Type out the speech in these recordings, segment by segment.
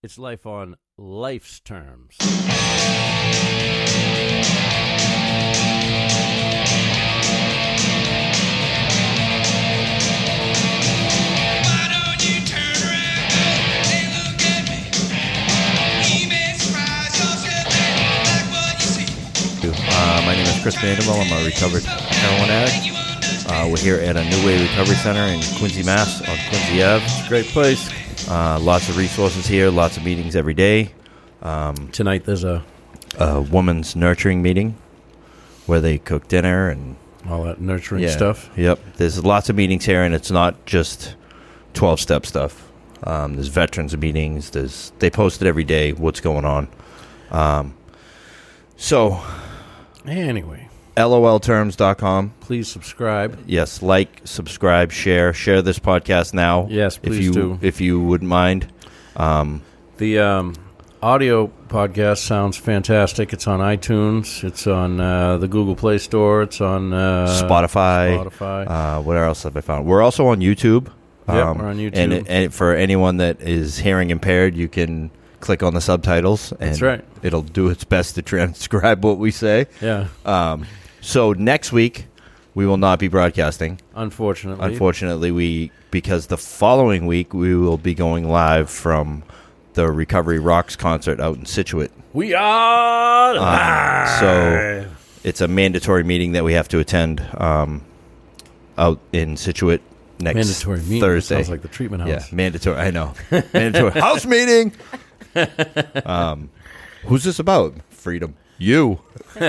It's life on life's terms. Why don't you turn around and look at me? You may surprise yourself and like what you see. Uh, my name is Chris Vanderbilt. I'm a recovered heroin addict. Uh, we're here at a New Way Recovery Center in Quincy, Mass. on Quincy Ave. It's a great place. Uh, lots of resources here. Lots of meetings every day. Tonight there's a A woman's nurturing meeting where they cook dinner and all that nurturing yeah, stuff. Yep. There's lots of meetings here, and it's not just 12 step stuff. Um, there's veterans meetings. There's they post it every day. What's going on? Um, so Anyway, lolterms.com. please subscribe. Yes, like, subscribe, share, share this podcast now. Yes, if please you do. if you wouldn't mind. Um, The um, audio podcast sounds fantastic. It's on iTunes. It's on uh, the Google Play Store. It's on uh, Spotify. Spotify. Uh, what else have I found? We're also on YouTube. Um, Yep, we're on YouTube. And, it- and for anyone that is hearing impaired, you can click on the subtitles, and That's right. it'll do its best to transcribe what we say. yeah, Um, so next week we will not be broadcasting. unfortunately. Unfortunately, we because the following week we will be going live from the Recovery Rocks concert out in Scituate. we are Um, live. so it's a mandatory meeting that we have to attend um, out in Scituate next mandatory meeting Thursday. sounds like the treatment house. yeah, mandatory. I know. mandatory house meeting. um, who's this about? Freedom. You.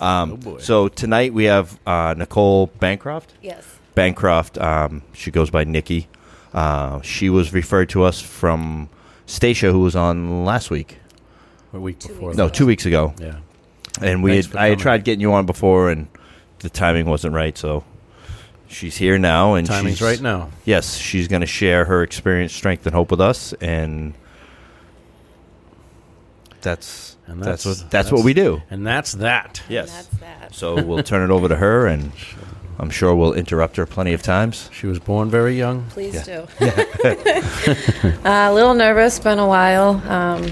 um, Oh, boy. so tonight we have uh, Nicole Bancroft. Yes. Bancroft. Um, she goes by Nikki. Uh, she was referred to us from Stacia, who was on last week. a week Two before. No, that. two weeks ago. Yeah. And we Thanks had, for I had tried getting you on before, and the timing wasn't right. So she's here now, and Timing's she's, right now. Yes, she's going to share her experience, strength, and hope with us, and that's And that's, that's- what that's, what we do. And that's that. Yes. That's that. So we'll turn it over to her, and I'm sure we'll interrupt her plenty of times. She was born very young. Please Yeah. do. uh, a little nervous, been a while. Um,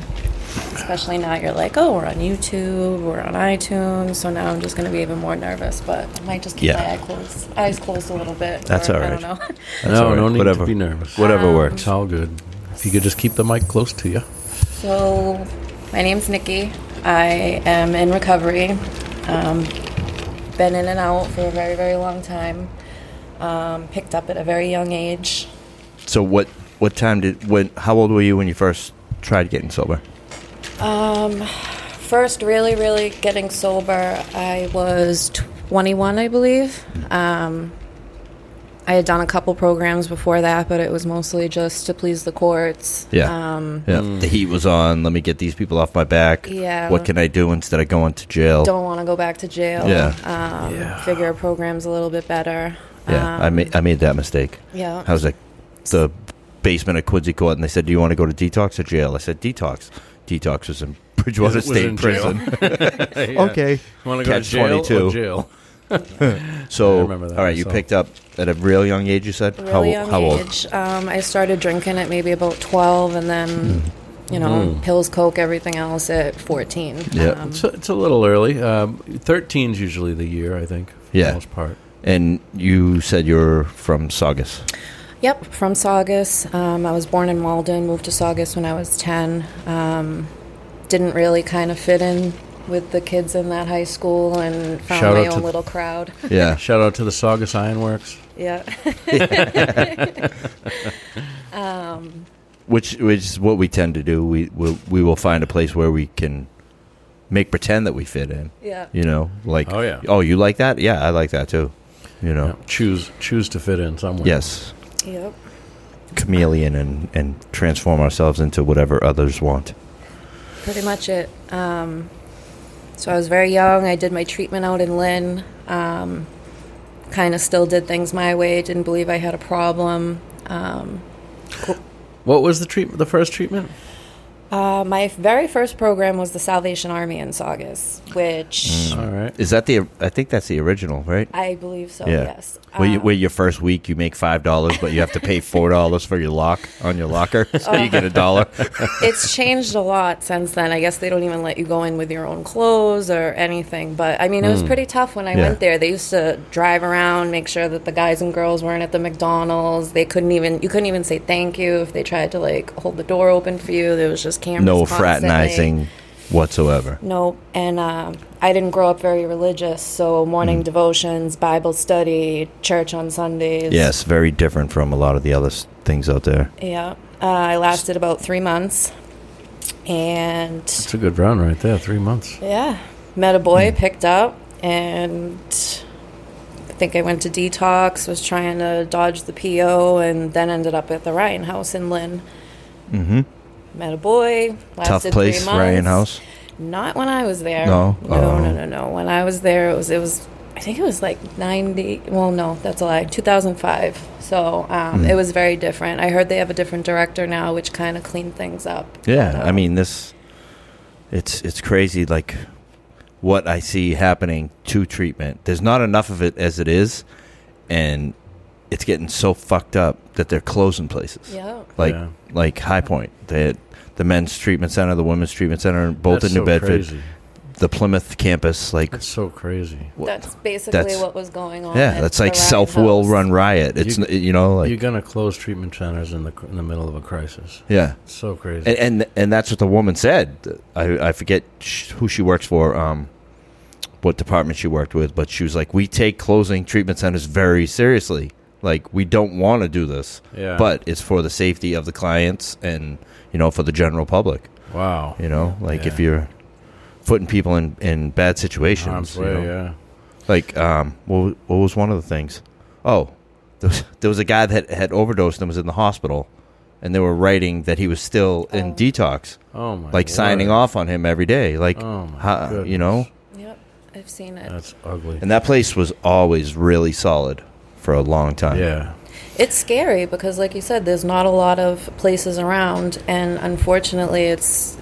especially now you're like, oh, we're on YouTube, we're on iTunes, so now I'm just going to be even more nervous. But I might just keep Yeah. my eye closed, eyes closed a little bit. That's or, all I don't know. That's no, all right. no need Whatever. to be nervous. Whatever Um, works. It's all good. If you could just keep the mic close to you. so, my name's Nikki. I am in recovery. Um, been in and out for a very, very long time. Um, picked up at a very young age. So what what time did when? How old were you when you first tried getting sober? Um, first, really, really getting sober, I was 21, I believe. Um, I had done a couple programs before that, but it was mostly just to please the courts. Yeah. Um, Yeah, the heat was on. Let me get these people off my back. Yeah. What can I do instead of going to jail? don't want to go back to jail. Yeah. Um, Yeah. Figure a program's a little bit better. Yeah, Um, I made I made that mistake. Yeah. I was like the basement of Quincy Court, and they said, "Do you want to go to detox or jail?" I said, "Detox." Detox was in Bridgewater Was State in jail. Prison. okay. Want to go to jail 22. or jail? So, I remember that all right, you myself. picked up at a real young age. You said really how, young how old? age. Um, I started drinking at maybe about 12, and then, Hmm. you know, pills, coke, everything else at 14. Yeah. Um, It's a, it's a little early. Um, 13's usually the year, I think, for Yeah. the most part. And you said you're from Saugus. Yep, from Saugus. Um, I was born in Malden, moved to Saugus when I was 10. Um, didn't really kind of fit in with the kids in that high school and found Shout my own little crowd. Yeah. Shout out to the Saugus Ironworks. yeah. which which is what we tend to do. We will we will find a place where we can make pretend that we fit in. Yeah. You know, like Oh, yeah. oh you like that? Yeah, I like that too. You know, Yeah, choose choose to fit in somewhere. yes, Yep. chameleon and and transform ourselves into whatever others want. Pretty much it. Um, so I was very young. I did my treatment out in Lynn. Um, kind of still did things my way. Didn't believe I had a problem. Um, What was the treatment? The first treatment? Uh, my very first program was the Salvation Army in Saugus, which All right. Is that the? I think that's the original, right? I believe so. yeah. Yes. Where, you, Um, where your first week you make five dollars, but you have to pay four dollars for your lock on your locker, so you get a dollar. it's changed a lot since then. I guess they don't even let you go in with your own clothes or anything. But I mean, it was pretty tough when I Yeah. went there. They used to drive around, make sure that the guys and girls weren't at the McDonald's. They couldn't even you couldn't even say thank you if they tried to like hold the door open for you. There was just cameras. No constantly. fraternizing whatsoever. Nope. And um, I didn't grow up very religious, so Mm. morning devotions, Bible study, church on Sundays. Yes, very different from a lot of the other things out there. Yeah. Uh, I lasted about three months. And It's a good run right there. Three months. yeah, met a boy, picked up, and I think I went to detox, was trying to dodge the PO, and then ended up at the Ryan House in Lynn. Mm-hmm. Met a boy. Lasted Tough place, three months. Ryan House. Not when I was there. No? no, Oh. no, no, no. When I was there, it was it was. I think it was like ninety. Well, no, that's a lie. Two thousand five. So um, Hmm. it was very different. I heard they have a different director now, which kind of cleaned things up. Yeah, But, I mean this. It's it's crazy, like what I see happening to treatment. There's not enough of it as it is, and it's getting so fucked up that they're closing places. Yeah. Like Yeah. like High Point, the the men's treatment center, the women's treatment center, both That's in New so Bedford, Crazy. the Plymouth campus. Like That's so crazy. what- That's basically that's- what was going on. yeah, at that's the like Ryan self will House. run riot. It's You- n you know like You're gonna close treatment centers in the in the middle of a crisis. yeah. It's so crazy. and and, and that's what the woman said. I, I forget sh- who she works for, um, what department she worked with, but she was like, "We take closing treatment centers very seriously. Like, we don't want to do this, yeah. but it's for the safety of the clients and you know for the general public. wow. You know, like if you're putting people in in bad situations, Harm's you way, know? yeah. Like, um, what, what was one of the things? Oh, there was, there was a guy that had overdosed and was in the hospital, and they were writing that he was still in Oh. detox Oh my. like signing off on him every day. Like, Oh my how, goodness. you know, Yep, I've seen it. That's ugly. and that place was always really solid for a long time. Yeah. It's scary because, like you said, there's not a lot of places around, and unfortunately, it's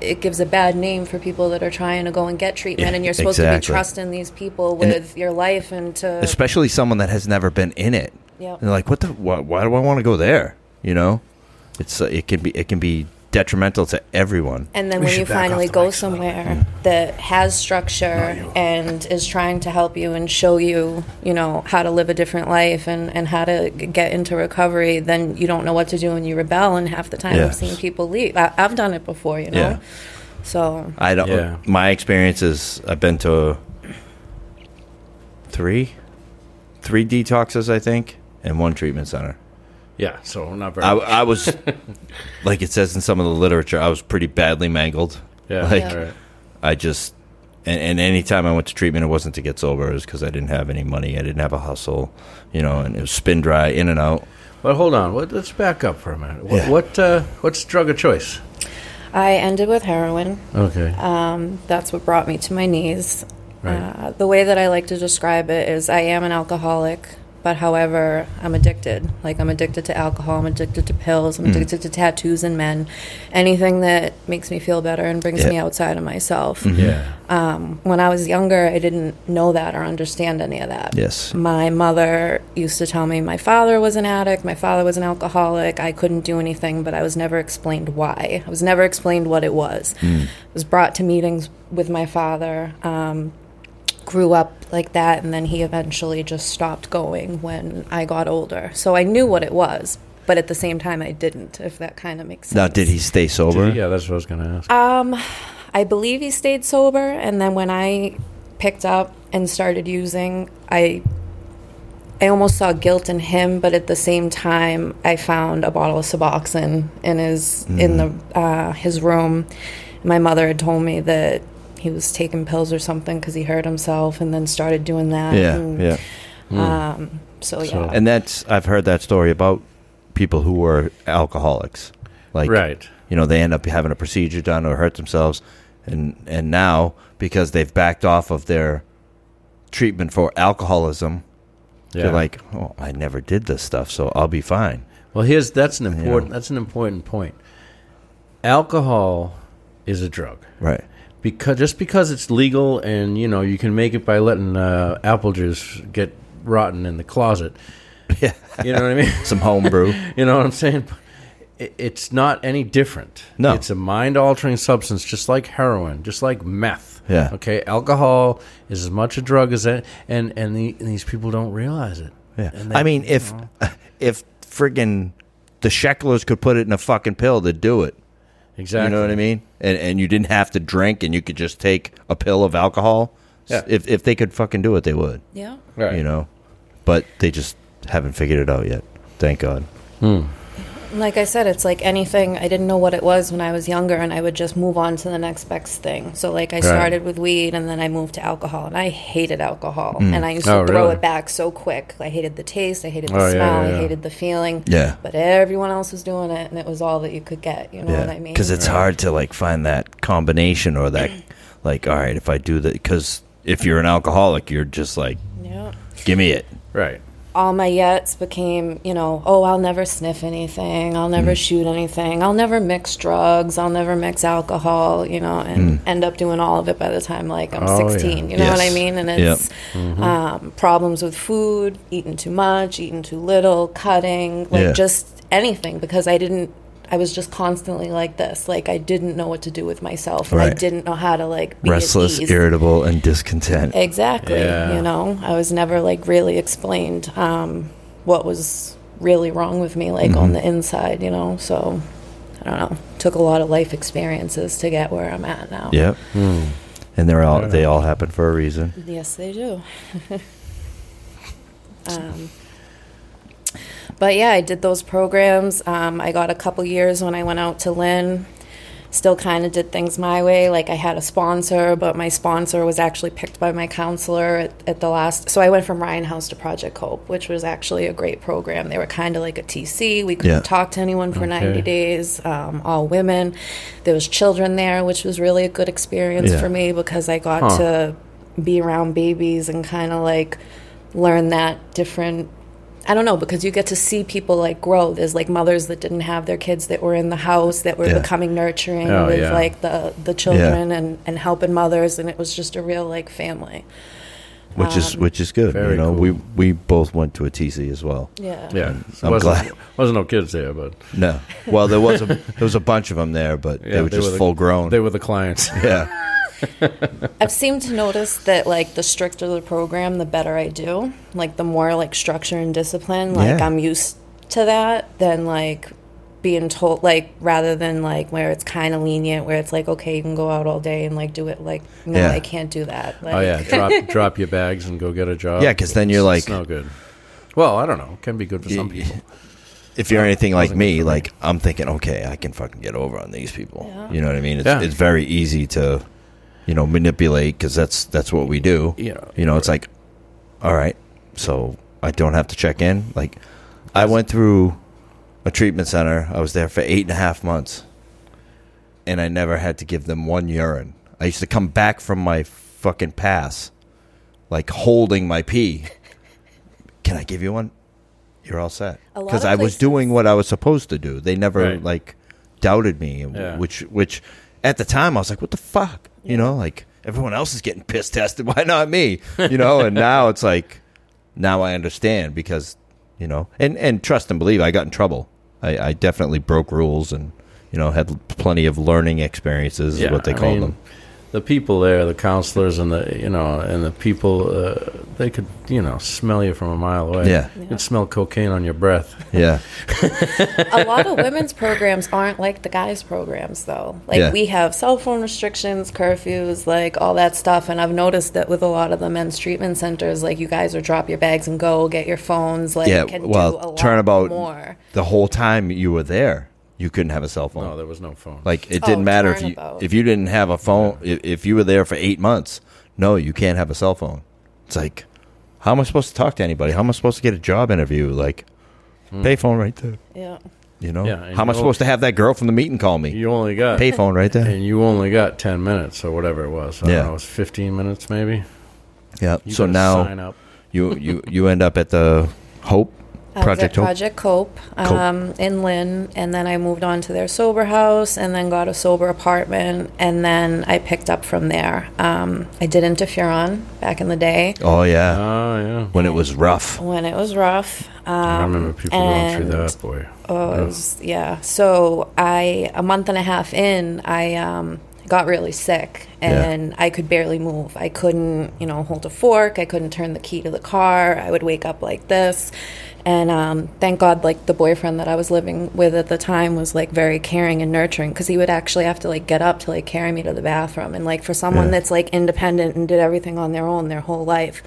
it gives a bad name for people that are trying to go and get treatment, Yeah, and you're supposed to be trusting these people with your life and to. especially someone that has never been in it. And they're like, what the? Why, why do I want to go there? You know, it's uh, it can be it can be detrimental to everyone. And then We when you should back off finally go mic so somewhere that has structure and is trying to help you and show you, you know, how to live a different life and, and how to get into recovery, then you don't know what to do and you rebel. And half the time Yes. I've seen people leave. I, I've done it before, you know? Yeah. So, I don't. Yeah. My experience is I've been to three, three detoxes, I think, and one treatment center. Yeah. So not very. I, I was, like it says in some of the literature, I was pretty badly mangled. yeah. like- all right. I just, and, and any time I went to treatment, it wasn't to get sober. It was because I didn't have any money. I didn't have a hustle, you know, and it was spin dry, in and out. But hold on. What, let's back up for a minute. What? Yeah. What? Uh, what's drug of choice? I ended with heroin. Okay. Um, that's what brought me to my knees. Right. Uh, the way that I like to describe it is I am an alcoholic, but however, I'm addicted. Like, I'm addicted to alcohol, I'm addicted to pills. I'm addicted to tattoos and men. Anything that makes me feel better and brings Yeah. Mm-hmm. me outside of myself. yeah. Um, when I was younger, I didn't know that or understand any of that. Yes. My mother used to tell me my father was an addict, my father was an alcoholic. I couldn't do anything, but I was never explained why. I was never explained what it was. Hmm. I was brought to meetings with my father, um, grew up like that, and then he eventually just stopped going when I got older. So I knew what it was, but at the same time, I didn't, if that kind of makes sense. Now, did he stay sober? Did he- yeah, that's what I was going to ask. Um, I believe he stayed sober, and then when I picked up and started using, I I almost saw guilt in him, but at the same time, I found a bottle of Suboxone in his in the uh, his room. My mother had told me that he was taking pills or something because he hurt himself, and then started doing that. Yeah, and, yeah. Um, so yeah, So- And that's I've heard that story about people who were alcoholics. Like right. you know, they end up having a procedure done or hurt themselves and and now because they've backed off of their treatment for alcoholism, Yeah. they're like, "Oh, I never did this stuff, so I'll be fine." Well, here's that's an Yeah. important that's an important point. alcohol is a drug. Right. Because just because it's legal and you know you can make it by letting uh, apple juice get rotten in the closet. Yeah. You know what I mean? Some homebrew. you know what I'm saying? It, it's not any different. No. it's a mind-altering substance, just like heroin, just like meth. Yeah. Okay, alcohol is as much a drug as that, and and, the, and these people don't realize it. Yeah. And they- I mean, if if friggin' the Sacklers could put it in a fucking pill, they'd do it. Exactly. You know what I mean? And and you didn't have to drink, and you could just take a pill of alcohol. Yeah. If if they could fucking do it, they would. Yeah. Right. You know, but they just haven't figured it out yet. Thank God. Hmm. Like I said, it's like anything. I didn't know what it was when I was younger, and I would just move on to the next best thing. So, like, I started with weed, and then I moved to alcohol, and I hated alcohol, mm. and I used oh, to Oh, throw really? it back so quick. I hated the taste, I hated the Oh, yeah, smell, yeah, I hated the feeling. Yeah. But everyone else was doing it, and it was all that you could get. You know what I mean? Because it's hard to like find that combination or that like, all right, if I do that, because if you're an alcoholic, you're just like, yeah. give me it. Right. All my yets became, you know, oh, I'll never sniff anything, I'll never mm. shoot anything, I'll never mix drugs, I'll never mix alcohol, you know, and mm. end up doing all of it by the time like I'm Oh, 16. yeah. You know what I mean? And Yep. it's mm-hmm. um, problems with food, eating too much, eating too little, cutting, like Yeah. just anything because I didn't. I was just constantly like this. Like I didn't know what to do with myself, and I didn't know how to like be at Restless, ease. irritable, and discontent. Exactly. Yeah. You know, I was never like really explained um, what was really wrong with me, like Mm-hmm. on the inside, you know. So I don't know. Took a lot of life experiences to get where I'm at now. Yep. And they're all they all happen for a reason. Yes, they do. um, but yeah, I did those programs. Um, I got a couple years when I went out to Lynn. Still kind of did things my way. Like I had a sponsor, but my sponsor was actually picked by my counselor at, at the last. So I went from Ryan House to Project Hope, which was actually a great program. They were kind of like a TC. We couldn't Yeah. talk to anyone for 90 days, um, all women. There was children there, which was really a good experience Yeah. for me because I got Huh. to be around babies and kind of like learn that different I don't know because you get to see people like grow. There's like mothers that didn't have their kids that were in the house that were Yeah. becoming nurturing Oh, with yeah. like the the children and and helping mothers and it was just a real like family. Which is Um, which is good. You know, cool. we we both went to a TC as well. Yeah. Yeah. I'm wasn't, glad. wasn't no kids there, but No, well there was a there was a bunch of them there, but yeah, they were just the- full grown. They were the clients. yeah, I've seemed to notice that like the stricter the program, the better I do. Like the more like structure and discipline, like Yeah. I'm used to that than like being told like rather than like where it's kind of lenient where it's like okay you can go out all day and like do it like no Yeah. I can't do that like, Oh yeah, drop drop your bags and go get a job. yeah because then you're It's- it's like- no good. Well, I don't know. It can be good for some people. if you're anything like me, for me. like I'm thinking, okay, I can fucking get over on these people. Yeah. You know what I mean? It's Yeah. it's very easy to, you know, manipulate because that's that's what we do. You know, you know, it's like, all right, so I don't have to check in. Like, I went through a treatment center. I was there for eight and a half months, and I never had to give them one urine. I used to come back from my fucking pass, like holding my pee. Can I give you one? You're all set. Because I was doing what I was supposed to do. They never Right. like doubted me, Yeah. which which at the time I was like, what the fuck, you know, like everyone else is getting piss tested, why not me, you know? and now it's like, now I understand because you know, and and trust and believe, I got in trouble. I, I definitely broke rules and you know had plenty of learning experiences, is what they I call mean, them. The people there, the counselors, and the you know, and the people, uh, they could you know smell you from a mile away. Yeah. you could smell cocaine on your breath. Yeah, a lot of women's programs aren't like the guys' programs, though. Like Yeah. we have cell phone restrictions, curfews, like all that stuff. And I've noticed that with a lot of the men's treatment centers, like you guys are drop your bags and go, get your phones, like yeah. can do a Well, lot turnabout. more. The whole time you were there, you couldn't have a cell phone. No, there was no phone. Like it Oh, didn't matter if you turnabout. if you didn't have a phone. If, if you were there for eight months, no, you can't have a cell phone. It's like, how am I supposed to talk to anybody? How am I supposed to get a job interview? Like, payphone right there. Yeah. You know, Hmm. Yeah, and how am I you- supposed to have that girl from the meeting call me? you only got Payphone right there. and you only got ten minutes or whatever it was. I don't Yeah. know, it was fifteen minutes maybe. Yeah. You so gotta now sign up. you you you end up at the Hope I Project was Hope? Project Cope, Cope. um, in Lynn, and then I moved on to their sober house, and then got a sober apartment, and then I picked up from there. Um, I did interferon back in the day Oh yeah, Oh, yeah. when it was rough. when it was rough. Um, I remember people going through and- that, boy. Oh, it was, yeah. So I a month and a half in, I um, got really sick, Yeah. and I could barely move. I couldn't, you know, hold a fork. I couldn't turn the key to the car. I would wake up like this, and um, thank God, like the boyfriend that I was living with at the time was like very caring and nurturing because he would actually have to like get up to like carry me to the bathroom, and like for someone Yeah. that's like independent and did everything on their own their whole life.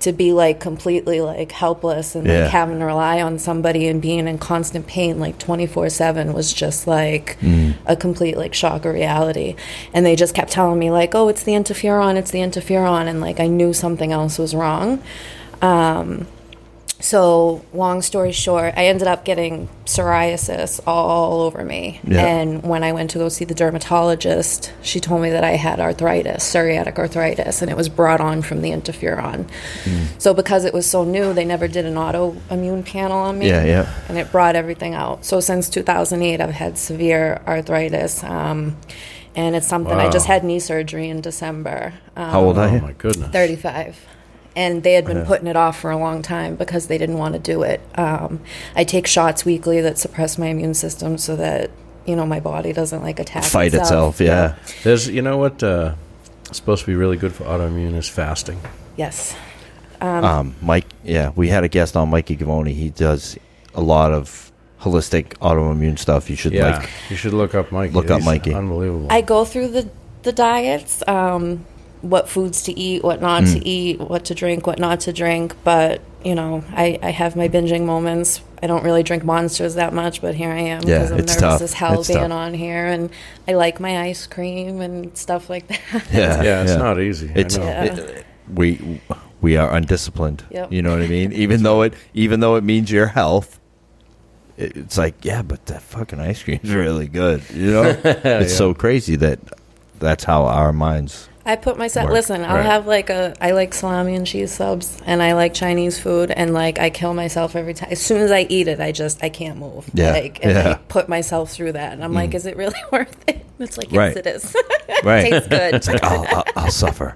To be like completely like helpless and Yeah. like having to rely on somebody and being in constant pain like 24 7 was just like Mm. a complete like shock of reality and they just kept telling me like oh it's the interferon it's the interferon and like i knew something else was wrong um, so long story short i ended up getting psoriasis all over me Yeah. and when i went to go see the dermatologist she told me that i had arthritis psoriatic arthritis and it was brought on from the interferon Mm. so because it was so new they never did an autoimmune panel on me Yeah, yeah. and it brought everything out so since 2008 i've had severe arthritis um, and it's something i just had knee surgery in december um, How old are Oh, you? my goodness. 35 and they had been putting it off for a long time because they didn't want to do it um, i take shots weekly that suppress my immune system so that you know my body doesn't like attack Fight itself. Yeah. There's, you know what? Uh, supposed to be really good for autoimmune is fasting. yes Um, Mike, yeah, we had a guest on Mikey Gavoni. He does a lot of holistic autoimmune stuff. You should Yeah, like. you should look up Mikey. Look up He's Mikey. Unbelievable. i go through the the diets um, what foods to eat what not Mm. to eat what to drink what not to drink but you know I, I have my binging moments i don't really drink monsters that much but here i am Yeah, because i'm nervous tough. as hell It's being tough. on here and i like my ice cream and stuff like that Yeah, yeah, it's not easy. I It's know. Yeah. it- we we are undisciplined. Yep. You know what I mean? Even though it even though it means your health, it- it's like yeah, but that fucking ice cream is really good. You know, it's so crazy that that's how our minds. I put myself. Work. Listen, I'll Right. have like a. I like salami and cheese subs, and I like Chinese food, and like I kill myself every time. As soon as I eat it, I just I can't move. Yeah, Like, and yeah. Mm. I put myself through that, and I'm like, is it really worth it? It's like, yes, Right. it is. Right. Tastes good. It's like I'll, I'll, I'll suffer.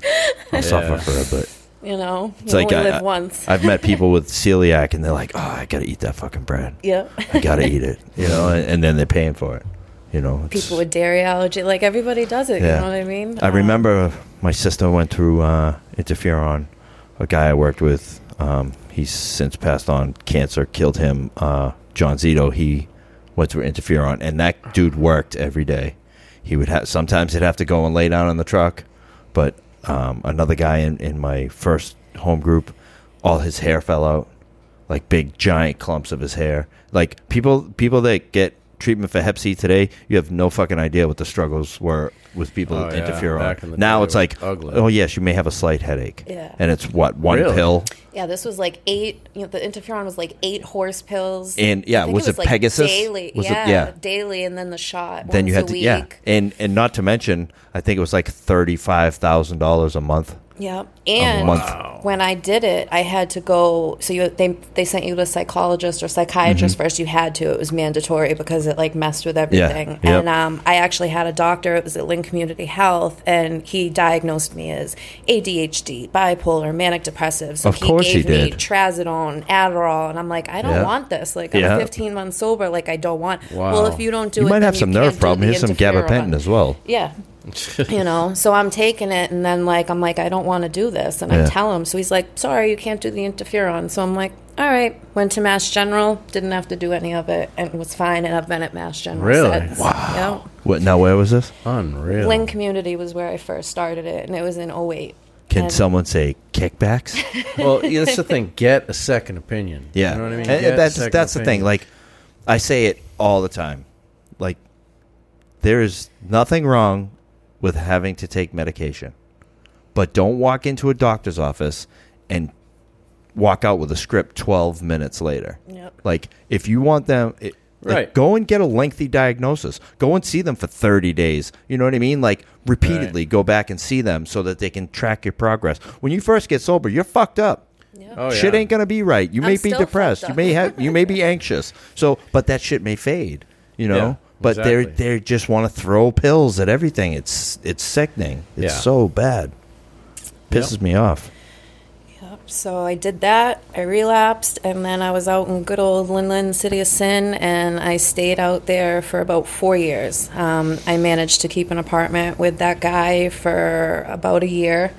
I'll suffer for a bit. you know, you It's like only I, live once. I've met people with celiac, and they're like, "Oh, I gotta eat that fucking bread. yeah. I gotta eat it." You know, and, and then they're paying for it. You know, People with dairy allergy, like everybody does it. Yeah. You know what I mean? I Um, remember my sister went through uh, interferon. A guy I worked with, um, he's since passed on. Cancer killed him. Uh, John Zito. He went through interferon, and that dude worked every day. He would have sometimes he'd have to go and lay down on the truck, but um, another guy in, in my first home group, all his hair fell out, like big giant clumps of his hair. Like people people that get treatment for Hep C today, you have no fucking idea what the struggles were with people Oh, with yeah. interferon. Back in now it's like, ugly. oh yes, you may have a slight headache. Yeah. and it's what one Really? pill. Yeah, this was like eight. You know, the interferon was like eight horse pills. And, yeah, I think was it like Pegasys? Daily, Was it- yeah, yeah. daily, and then the shot. then you had a to week. yeah, and and not to mention, I think it was like thirty five thousand dollars a month. Yep. And month. when I did it, I had to go. So you they they sent you to a psychologist or psychiatrist first. You had to. It was mandatory because it like messed with everything. Mm-hmm. Yep. And um, I actually had a doctor. It was at Lynn Community Health, and he diagnosed me as ADHD, bipolar, manic depressive. So Of course he gave me did. trazodone, Adderall, and I'm like, I don't Yeah. want this. Like I'm Yeah. 15 months sober. Like I don't want. Wow. Well, if you don't do it. You it, might then have some nerve problem. Here's some interferon. gabapentin as well. Yeah. you know, so I'm taking it, and then like I'm like I don't want to do this, and Yeah. I tell him. So he's like, "Sorry, you can't do the interferon." So I'm like, "All right." Went to Mass General, didn't have to do any of it, and it was fine. And I've been at Mass General. Really? Since. Wow. What now? Where was this? Unreal. Lynn Community was where I first started it, and it was in 08. Can And- someone say kickbacks? well, yeah, that's the thing. Get a second opinion. Yeah, You know what I mean? Eh, Get a that's second that's the thing. Like, I say it all the time. Like, there is nothing wrong with having to take medication, but don't walk into a doctor's office and walk out with a script twelve minutes later. Yep. Like, if you want them. It, like, Right. go and get a lengthy diagnosis. Go and see them for 30 days. You know what I mean? Like, repeatedly go back and see them so that they can track your progress. When you first get sober, you're fucked up. Oh, Shit yeah. ain't gonna be right. You I'm may be depressed. You may have. You may be anxious. So, but that shit may fade. You know. Yeah, but they're exactly. they just want to throw pills at everything. It's it's sickening. It's Yeah. so bad. Pisses me off. Yep. So I did that. I relapsed, and then I was out in good old Linland, City of Sin, and I stayed out there for about four years. Um, I managed to keep an apartment with that guy for about a year.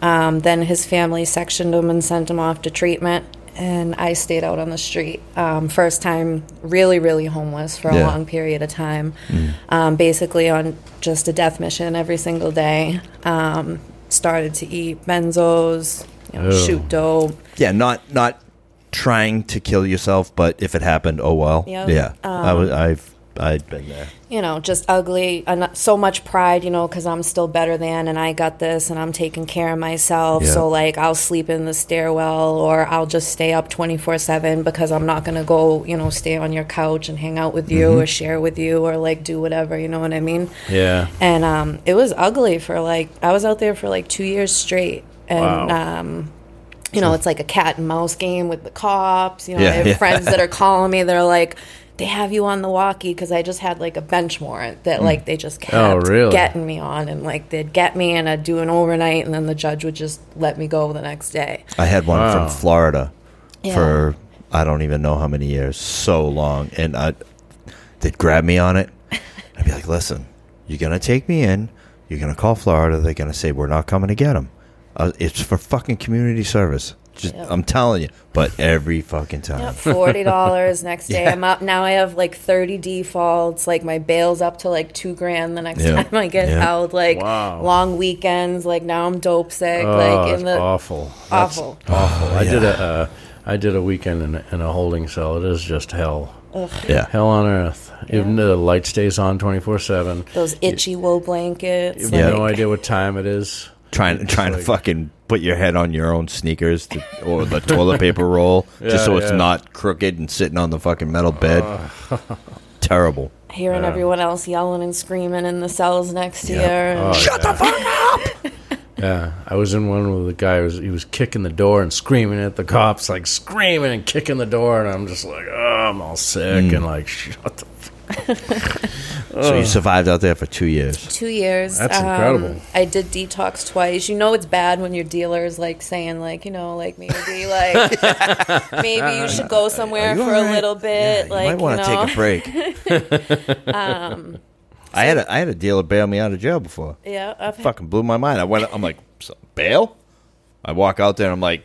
Um, then his family sectioned him and sent him off to treatment. And I stayed out on the street. Um, first time, really, really homeless for a Yeah. long period of time. Um, basically, on just a death mission every single day. Um, started to eat benzos, you know, shoot dope. Yeah, not not trying to kill yourself, but if it happened, oh well. Yep. Yeah, I was. I've I'd been there. You know, just ugly. So much pride, you know, because I'm still better than, and I got this, and I'm taking care of myself. Yeah. So like, I'll sleep in the stairwell, or I'll just stay up 24 seven because I'm not gonna go, you know, stay on your couch and hang out with you, Mm-hmm. or share with you, or like do whatever. You know what I mean? Yeah. And um, it was ugly for like I was out there for like two years straight, and Wow. um, you know it's like a cat and mouse game with the cops. You know, Yeah, I have yeah. friends that are calling me. They're like, they have you on the walkie because I just had like a bench warrant that like they just kept Oh, really? getting me on, and like they'd get me and I'd do an overnight, and then the judge would just let me go the next day. I had one Wow. from Florida Yeah. for I don't even know how many years, so long, and I they'd grab me on it. I'd be like, "Listen, you're gonna take me in. You're gonna call Florida. They're gonna say we're not coming to get him. Uh, it's for fucking community service. Just Yep. I'm telling you. But every fucking time, Yep, forty dollars next day. Yeah. I'm up now. I have like thirty defaults. Like my bail's up to like two grand the next Yeah. time I get Yeah. held. Like Wow. long weekends. Like now I'm dope sick. Oh, like that's in the awful. awful. Awful. I did yeah. a uh, I did a weekend in a, in a holding cell. It is just hell. yeah, Hell on earth. Even the light stays on twenty four seven. Those itchy wool blankets. You like, have no idea what time it is. trying trying to fucking put your head on your own sneakers to, or the toilet paper roll, just so Yeah, it's yeah. not crooked and sitting on the fucking metal bed. Terrible. Hearing everyone else yelling and screaming in the cells next to Yeah. you. and- Oh, Shut yeah. the fuck up! Yeah, I was in one with the guy. Who was he was kicking the door and screaming at the cops, like screaming and kicking the door, and I'm just like, oh, I'm all sick Mm. and like, shut the. So you survived out there for two years. Two years. That's Um, incredible. I did detox twice. You know it's bad when your dealer is like saying like you know like maybe like maybe you should go somewhere you for all a right? little bit. you like might want to know. take a break. Um, I had a I had a dealer bail me out of jail before. Yeah, I've Fucking blew my mind. I went. I'm like, "So, bail? I walk out there. and I'm like,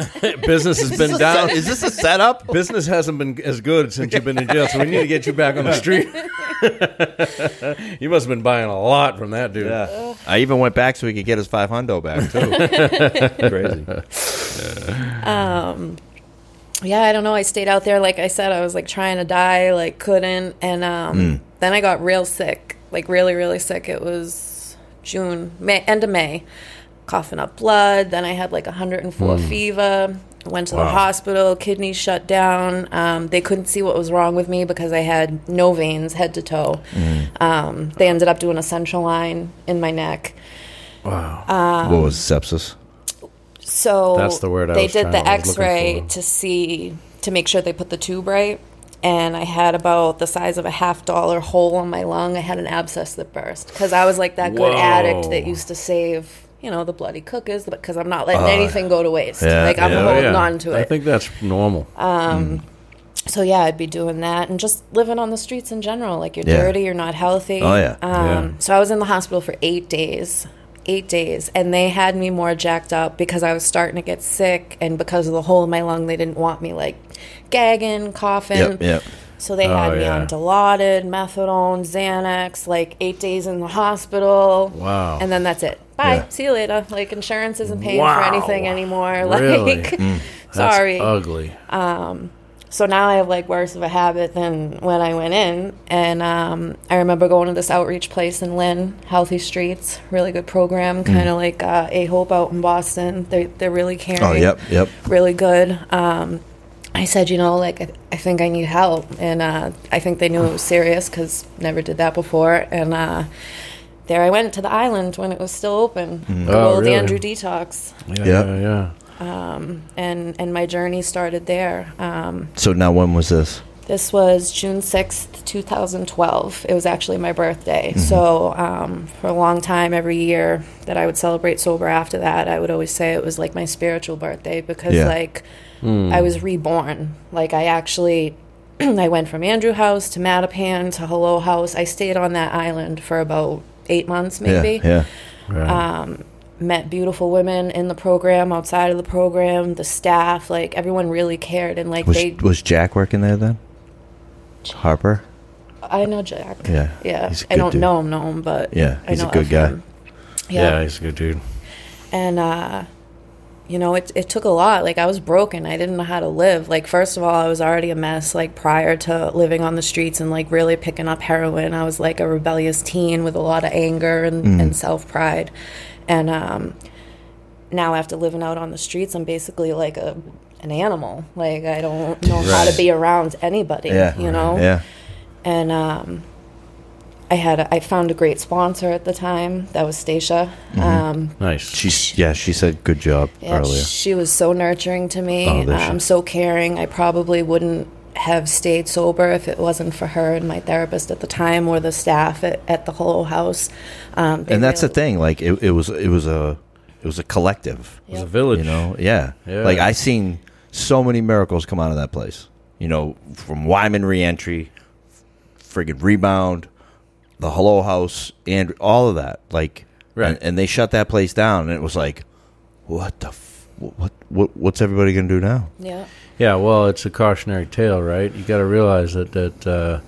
Business has been down. Is this a setup? Business hasn't been as good since you've been in jail, so we need to get you back on the street. you must have been buying a lot from that dude. Yeah. I even went back so he could get his five hundo back too. Crazy. Um, yeah, I don't know. I stayed out there, like I said, I was like trying to die, like couldn't, and um, Hmm. then I got real sick, like really, really sick. It was June, May, end of May, coughing up blood. Then I had like 104 fever. Went to the hospital, kidneys shut down. Um, they couldn't see what was wrong with me because I had no veins, head to toe. Um, they ended up doing a central line in my neck. Wow. what was sepsis? So That's the word I they did the I was looking X-ray to see to make sure they put the tube right, and I had about the size of a half dollar hole on my lung. I had an abscess that burst because I was like that good Whoa. addict that used to save, you know, the bloody cookers because I'm not letting anything go to waste. Yeah, like I'm yeah. Holding yeah. on to it. I think that's normal. Um, so yeah, I'd be doing that and just living on the streets in general. Like you're dirty, you're not healthy. Oh, yeah. Um. So I was in the hospital for eight days. Eight days, and they had me more jacked up because I was starting to get sick, and because of the hole in my lung, they didn't want me like gagging, coughing. Yep, yep. So they had Oh, me yeah. on Dilaudid, methadone, Xanax, like eight days in the hospital. Wow. And then that's it. Bye. Yeah. See you later. Like insurance isn't paying Wow. for anything anymore. Really? Like, That's sorry. ugly. So now I have like worse of a habit than when I went in. And um, I remember going to this outreach place in Lynn, Healthy Streets, really good program, kind of like uh, A Hope out in Boston. They they're really caring. Oh, yep, yep. Really good. Um, I said, you know, like I, I think I need help, and uh, I think they knew it was serious because never did that before. And uh, there I went to the island when it was still open. Good Oh, old really? Andrew Detox. Yeah, Yep. yeah, yeah. um, and and my journey started there. Um, So now, when was this? this was June sixth, two thousand twelve. It was actually my birthday. So um, for a long time, every year that I would celebrate sober after that, I would always say it was like my spiritual birthday because Yeah. like I was reborn. Like I actually. I went from Andrew House to Mattapan to Hello House. I stayed on that island for about eight months, maybe Yeah, yeah. Right. met beautiful women in the program, outside of the program, the staff, like everyone really cared and like Was they was Jack working there then? Harper. I know Jack. Yeah, Yeah. he's a I good don't dude. know him, know him, but Yeah, I he's a good guy. yeah. Yeah. he's a good dude. And uh you know, it it took a lot. Like I was broken. I didn't know how to live. Like first of all, I was already a mess like prior to living on the streets and like really picking up heroin. I was like a rebellious teen with a lot of anger and, Mm. and self-pride. And um now after living out on the streets, I'm basically like a an animal. Like I don't know how to be around anybody, Yeah, you know? Yeah, and um, I had a, I found a great sponsor at the time. That was Stacia. Um, Nice. she's yeah. She said good job yeah, earlier. she was so nurturing to me. Oh, um, so caring. I probably wouldn't have stayed sober if it wasn't for her and my therapist at the time, or the staff at, at the Hello House. Um, and that's the thing. Like it, it was it was a it was a collective. it was a village. You know, yeah. Yeah. Like I seen so many miracles come out of that place. You know, from Wyman reentry, friggin' rebound, the Hello House, and all of that. Like, Right. And, and they shut that place down, and it was like, what the, f- what, what, what's everybody gonna do now? Yeah. Yeah, well, it's a cautionary tale, right? You got to realize that that uh,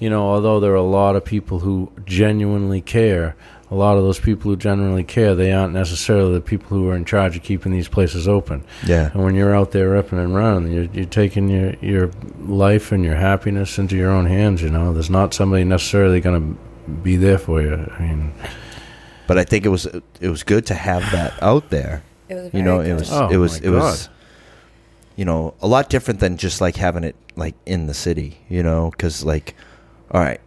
you know, although there are a lot of people who genuinely care, a lot of those people who genuinely care, they aren't necessarily the people who are in charge of keeping these places open. Yeah. And when you're out there ripping and running, you're, you're taking your your life and your happiness into your own hands. You know, there's not somebody necessarily going to be there for you. I mean, But I think it was it was good to have that out there. It was You know, it was Oh, it was my it was you know a lot different than just like having it like in the city. You know, because like, all right,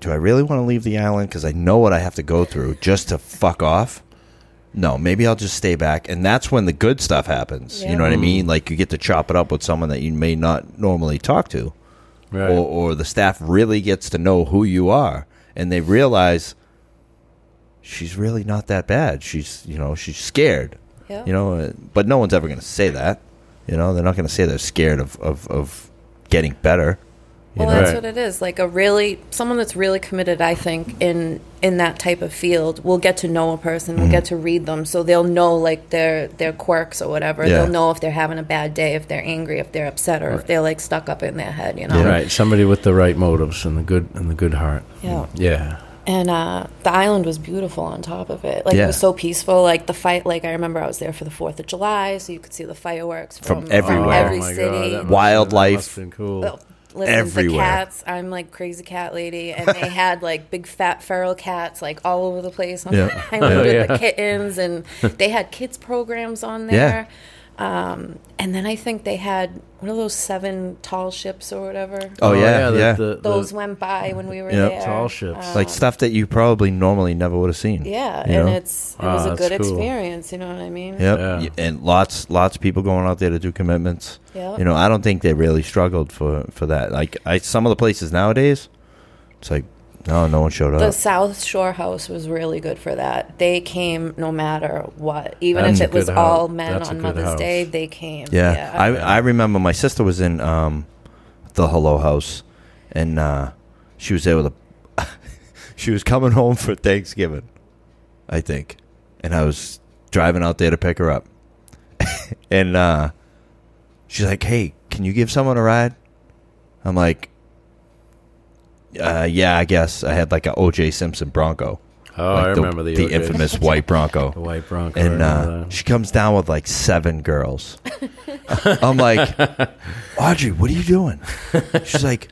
do I really want to leave the island? Because I know what I have to go through just to fuck off. No, maybe I'll just stay back, and that's when the good stuff happens. You know what I mean? Like you get to chop it up with someone that you may not normally talk to. right? or, or the staff really gets to know who you are and they realize she's really not that bad. She's you know she's scared. Yeah. you know but no one's ever going to say that. You know they're not going to say they're scared of, of, of getting better Well, know that's Right. what it is. Like a really someone that's really committed. I think in in that type of field will get to know a person, will get to read them, so they'll know like their their quirks or whatever. Yeah. They'll know if they're having a bad day, if they're angry, if they're upset, or if they're like stuck up in their head. You know. Yeah. Right, somebody with the right motives and the good and the good heart. Yeah. Yeah. And uh, the island was beautiful on top of it. Like Yeah. it was so peaceful. Like the fight. Like I remember I was there for the Fourth of July, so you could see the fireworks From from, everywhere. every Oh my city. God, that must- Wildlife. that must've been cool. Well, listen, Everywhere. The cats. I'm like crazy cat lady, and they had like big fat feral cats like all over the place on Yeah. the island Oh, with yeah. the kittens, and they had kids programs on there. Um, and then I think they had one of those seven tall ships or whatever. oh, yeah the- yeah, the- the- those went by when we were Yep. there. Tall ships. like stuff that you probably normally never would have seen Yeah, you and know? it's it Wow, was a that's good cool. experience. You know what I mean? Yep. Yeah. Y- And lots lots of people going out there to do commitments. Yep. You know, I don't think they really struggled for for that. Like I some of the places nowadays, it's like no, no one showed up. The. South Shore House was really good for that. They came no matter what, even That's if it was good all men That's on Mother's house. Day. They came. Yeah, I I remember my sister was in um the Hello House, and uh, she was there with a. she was coming home for Thanksgiving, I think, and I was driving out there to pick her up, and uh, she's like, "Hey, can you give someone a ride?" I'm like, uh, "Yeah, I guess." I had like a OJ Simpson Bronco. Oh, like I the, remember the, the infamous white Bronco. the white Bronco. And uh, she comes down with like seven girls. I'm like, Audrey, what are you doing? She's like,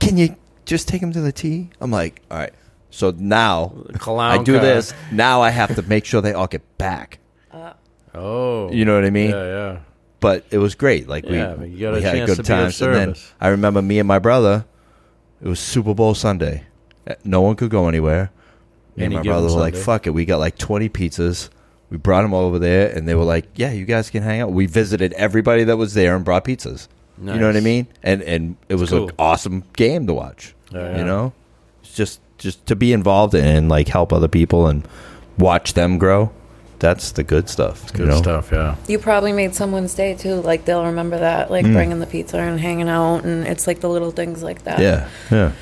"Can- you just take him to the tee? I'm like, all right. So now Clown I do car. this. Now I have to make sure they all get back. Oh, You know what I mean? Yeah, yeah. But it was great. Like Yeah, we, but you got a we had chance good to be of times. And then service. I remember me and my brother. It was Super Bowl Sunday. Uh, No one could go anywhere. Me and Any my given brother were like, Sunday. "Fuck it." We got like twenty pizzas. We brought them over there, and they were like, "Yeah, you guys can hang out." We visited everybody that was there and brought pizzas. You know what I Nice. mean? And and it was cool. an awesome game to watch. Yeah, yeah. You know, it's just just to be involved in and like help other people and watch them grow. That's the good stuff. Good you know? stuff, yeah. You probably made someone's day too. Like they'll remember that, like bringing the pizza and hanging out, and it's like the little things like that. Yeah, yeah.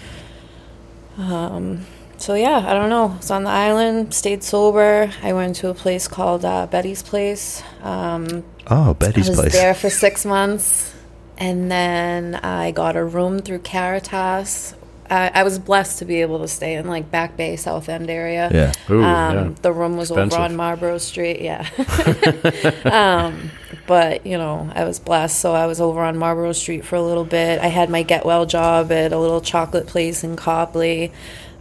So yeah, I don't know. Was on the island, stayed sober. I went to a place called uh, Betty's Place. Um, Oh, I Betty's was place. there for six months, and then I got a room through Caritas. I, I was blessed to be able to stay in like Back Bay, South End area. Yeah. Ooh, um, yeah. The room was Expensive. over on Marlborough Street. Yeah. um, but, you know, I was blessed. So I was over on Marlborough Street for a little bit. I had my get well job at a little chocolate place in Copley.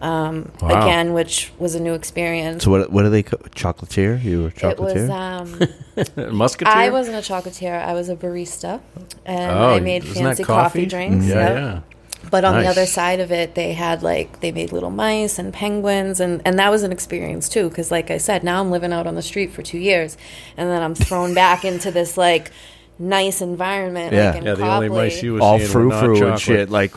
Um, Wow. Again, which was a new experience. So what? What do they? Co- chocolatier? You were a it was. chocolatier? Um, Musketeer? I wasn't a chocolatier. I was a barista, and Oh, I made fancy coffee, coffee? drinks. Yeah, yep. yeah. But on the other side of it, they had like they made little mice and penguins, and and that was an experience too. Because like I said, now I'm living out on the street for two years, and then I'm thrown back into this like nice environment. Yeah. like in Yeah, the only Copley. mice you was All seeing were frou not frou and shit. Like,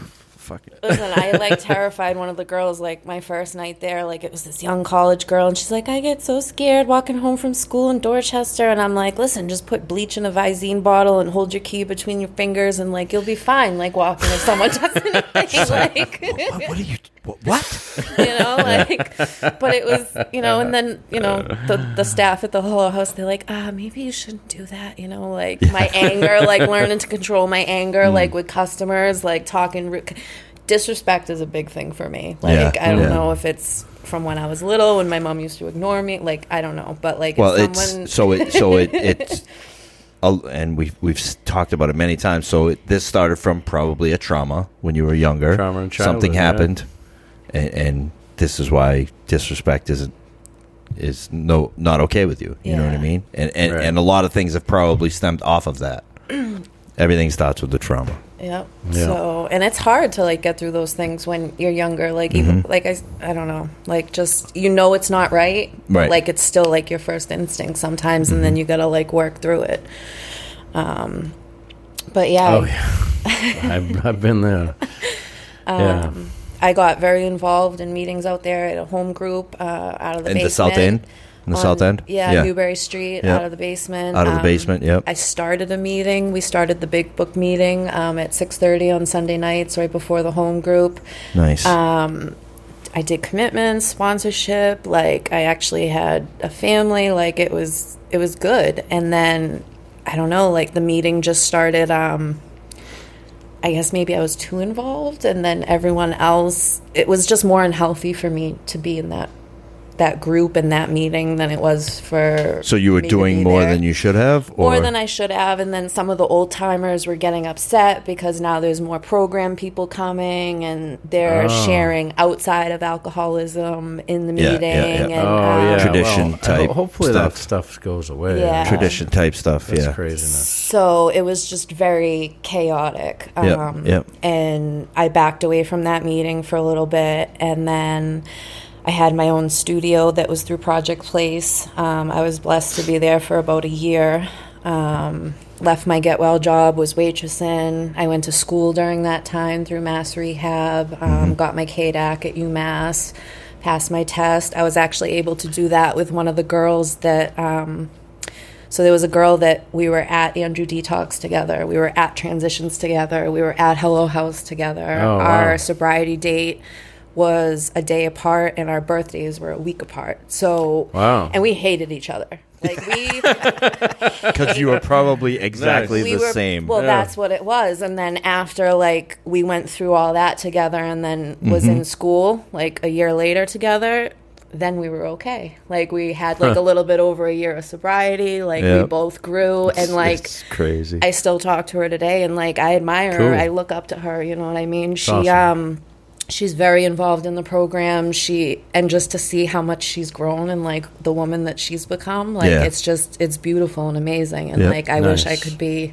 fucking. Listen, I like terrified one of the girls. Like my first night there, like it was this young college girl, and she's like, "I get so scared walking home from school in Dorchester," and I'm like, "Listen, just put bleach in a Visine bottle and hold your key between your fingers, and like you'll be fine. Like walking if someone does anything, like What, what are you? What? what? you know, like." But it was, you know, and then you know the the staff at the Hello House, they're like, "Ah, maybe you shouldn't do that," you know, like my anger, like learning to control my anger, Mm. like with customers, like talking. Ru- disrespect is a big thing for me. Like Yeah, I don't yeah. know if it's from when I was little when my mom used to ignore me. Like I don't know, but like Well, if it's someone, so it so it it's. a- And we've we've talked about it many times. So it, this started from probably a trauma when you were younger. Trauma in Something happened. yeah. Happened, and, and this is why disrespect isn't is no not okay with you. You know what I Yeah. mean? And and, Right. and a lot of things have probably stemmed off of that. Everything starts with the trauma. Yep. Yeah. So, and it's hard to like get through those things when you're younger. Like, Mm-hmm. even like I, s- I don't know, like just you know it's not right. but, Right. Mm-hmm. Like it's still like your first instinct sometimes, and then you gotta like work through it. Um, but yeah, Oh, yeah. I've, I've been there. yeah. Um, I got very involved in meetings out there at a home group uh, out of the In the. South End? In the on- South End? Yeah, Yeah. Newbury Street, Yep. out of the basement. Out of the Um, basement, yep. I started a meeting. We started the big book meeting um, at 6.30 on Sunday nights, right before the home group. Nice. Um, I did commitments, sponsorship. Like I actually had a family. Like it was, it was good. And then I don't know. Like the meeting just started. I guess maybe I was too involved, and then everyone else. It was just more unhealthy for me to be in that that group and that meeting than it was for. so you were me doing more there than you should have, or more than I should have. And then some of the old timers were getting upset because now there's more program people coming and they're Oh. sharing outside of alcoholism in the Yeah, meeting. yeah, yeah. And, Oh, um, yeah. Tradition well, type Hopefully stuff. that stuff goes away. Yeah. tradition type stuff? That's yeah. craziness. So it was just very chaotic. Yep, Um, yep. And I backed away from that meeting for a little bit. And then I had my own studio that was through Project Place. Um, I was blessed to be there for about a year. Um, left my Get Well job, was waitressing. I went to school during that time through Mass Rehab, um, Mm-hmm. got my CADAC at UMass, passed my test. I was actually able to do that with one of the girls that. Um, so there was a girl that we were at Andrew Detox together. We were at Transitions together. We were at Hello House together. Oh, wow. Our sobriety date was a day apart, and our birthdays were a week apart. So Wow. and we hated each other. Like we, Because you were probably exactly we the were same. Well, Yeah. that's what it was. And then after like we went through all that together, and then was Mm-hmm. in school like a year later together. Then we were okay. Like we had like a little bit over a year of sobriety. Like we both grew, and like it's crazy. I still talk to her today, and like I admire her. I look up to her. You know what I mean? She awesome. um, she's very involved in the program. She and just to see how much she's grown and like the woman that she's become, like Yeah. it's just it's beautiful and amazing. And Yep. like I wish I could be,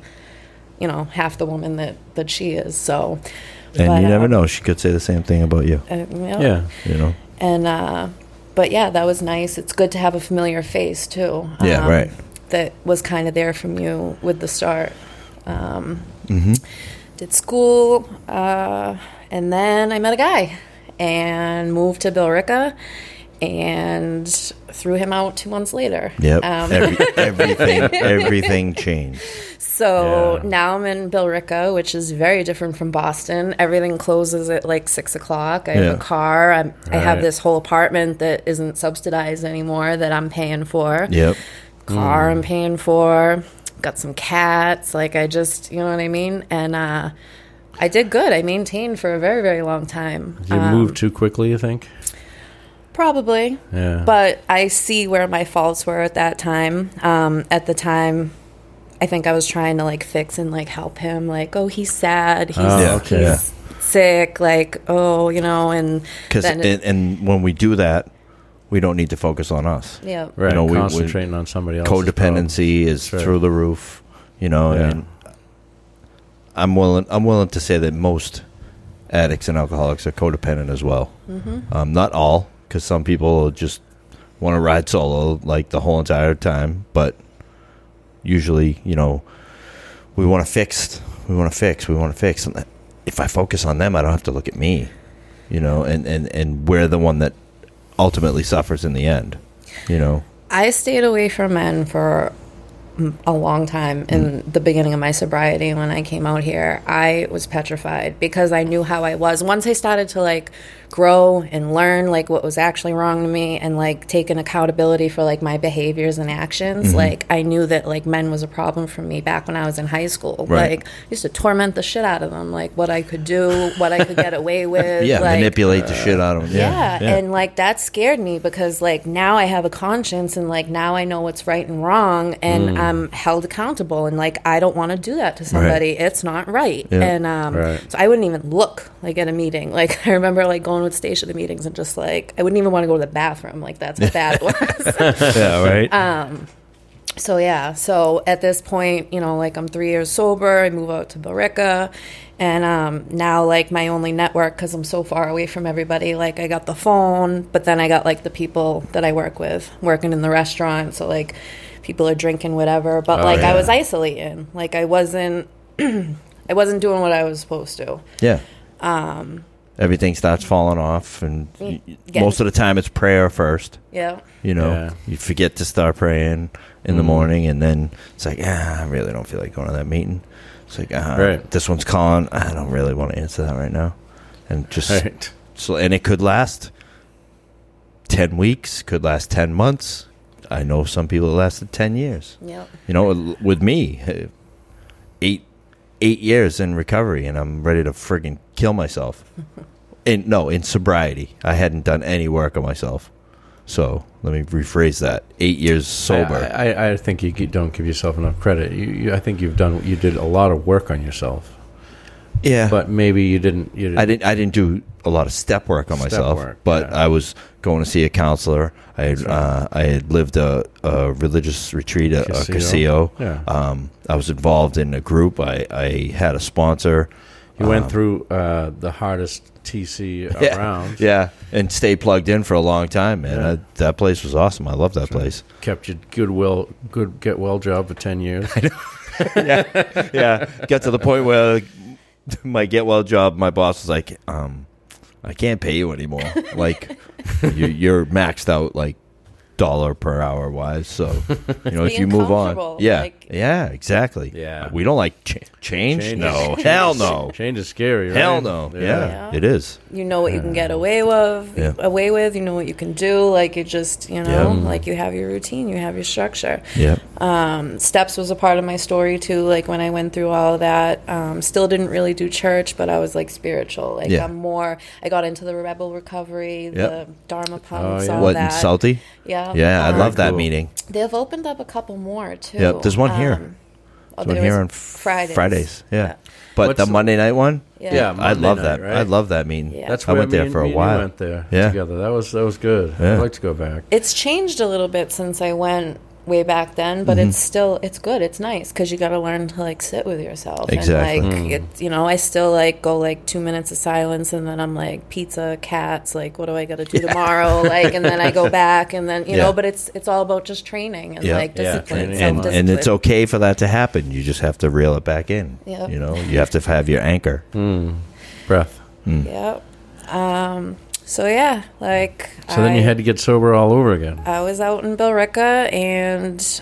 you know, half the woman that that she is. So, and but, you never um, know; she could say the same thing about you. uh, you know, Yeah. You know. and uh but yeah, that was nice. It's good to have a familiar face too. Yeah, um, right. That was kind of there from you with the start. Um, Mm-hmm. Did school, uh, and then I met a guy and moved to Billerica and threw him out two months later. Yep. Um, Every, everything everything changed. So Yeah. now I'm in Billerica, which is very different from Boston. Everything closes at like six o'clock. I have a car. I'm, I have this whole apartment that isn't subsidized anymore that I'm paying for. Yep. Car I'm paying for. Got some cats. Like I just, you know what I mean? And uh, I did good. I maintained for a very, very long time. You Um, moved too quickly, you think? Probably. Yeah. But I see where my faults were at that time. Um, at the time, I think I was trying to like fix and like help him. Like, oh, he's sad. He's, Oh, okay. he's sick. Like, oh, you know, and Because and, and when we do that, we don't need to focus on us. yeah, right. You know, we- we- concentrating on somebody else. Codependency is That's right. through the roof. You know, Yeah. and I'm willing. I'm willing to say that most addicts and alcoholics are codependent as well. Mm-hmm. Um, not all, because some people just want to ride solo like the whole entire time. But usually, you know, we want to fix. We want to fix. We want to fix. And if I focus on them, I don't have to look at me. You know, and and and we're the one that ultimately suffers in the end. You know. I stayed away from men for a long time in mm. the beginning of my sobriety when I came out here. I was petrified because I knew how I was. Once I started to like grow and learn like what was actually wrong to me and like take an accountability for like my behaviors and actions, like I knew that like men was a problem for me back when I was in high school. Right. Like I used to torment the shit out of them, like what I could do, what I could get away with. Yeah, like, manipulate the shit out of them. yeah, and like that scared me because like now I have a conscience and like now I know what's right and wrong and Mm. I'm held accountable and like I don't want to do that to somebody. It's not right. Yeah. And um Right. so I wouldn't even look like at a meeting. Like I remember like going with station to the meetings and just like I wouldn't even want to go to the bathroom. Like that's how bad it was. yeah, right. Uh, So yeah, so at this point, you know, like I'm three years sober. I move out to Billerica, and um, now like my only network because I'm so far away from everybody. Like I got the phone, but then I got like the people that I work with working in the restaurant. So like people are drinking whatever, but Oh, like yeah. I was isolating. Like I wasn't, I wasn't doing what I was supposed to. yeah. Everything starts falling off, and y- y- Get- most of the time it's prayer first. Yeah. You know, Yeah. you forget to start praying in the Mhm. morning, and then it's like, ah, I really don't feel like going to that meeting. It's like, ah, Right. this one's calling. I don't really want to answer that right now, and just Right. so, and it could last ten weeks, could last ten months. I know some people it lasted ten years. Yeah. You know, with me, eh, eight eight years in recovery, and I'm ready to friggin' kill myself. in no, in sobriety, I hadn't done any work on myself. So let me rephrase that: eight years sober. I, I, I think you don't give yourself enough credit. You, you, I think you've done. You did a lot of work on yourself, yeah, but maybe you didn't. You didn't I didn't. I didn't do a lot of step work on Step myself, work, but yeah. I was going to see a counselor. I had, uh, I had lived a, a religious retreat at a Casio. casino. Yeah. Um, I was involved in a group. I, I had a sponsor. You Um, went through uh, the hardest TC Yeah. around. Yeah, and stayed plugged in for a long time, man. Yeah. I, that place was awesome. I love that place. Kept your good goodwill, good get well job for ten years. yeah, got to the point where my get well job, my boss was like, um, I can't pay you anymore. like, you, you're maxed out, like dollar per hour wise. So, you know, if you move on, yeah, like- yeah, exactly. Yeah. we don't like ch- change. Change No, is- hell no, Change is scary. Right? hell no. Yeah, Yeah. it is. You know what you can get away with, Yeah. away with. You know what you can do. Like you just, you know, Yeah. like you have your routine, you have your structure. Yeah, Um, steps was a part of my story too. Like when I went through all of that, um, still didn't really do church, but I was like spiritual. Like Yeah. I'm more. I got into the rebel recovery, the Dharma punks, yeah. all what in that. Salty? Yeah, Yeah, I Um, love that cool. meeting. They've opened up a couple more too. Yep, there's one here. Oh, So there here on Fridays. Fridays, yeah. Yeah. But What's the the- Monday night one, Yeah. Yeah, I love night, that. right? I love that meeting. Yeah. That's I where went me there for a me and while. went there Yeah. together. That was that was good. Yeah. I'd like to go back. It's changed a little bit since I went way back then, but Mm-hmm. it's still it's good. It's nice because you got to learn to like sit with yourself. Exactly. And like it's you know, I still like go like two minutes of silence, and then I'm like pizza, cats. Like, what do I got to do tomorrow? like, and then I go back, and then you Yeah. know. But it's it's all about just training and Yeah. like Yeah, discipline, training. and and it's okay for that to happen. You just have to reel it back in. Yep. You know, you have to have your anchor. Breath. Yep. Um. So yeah, like. So then you had to get sober all over again. I was out in Billerica and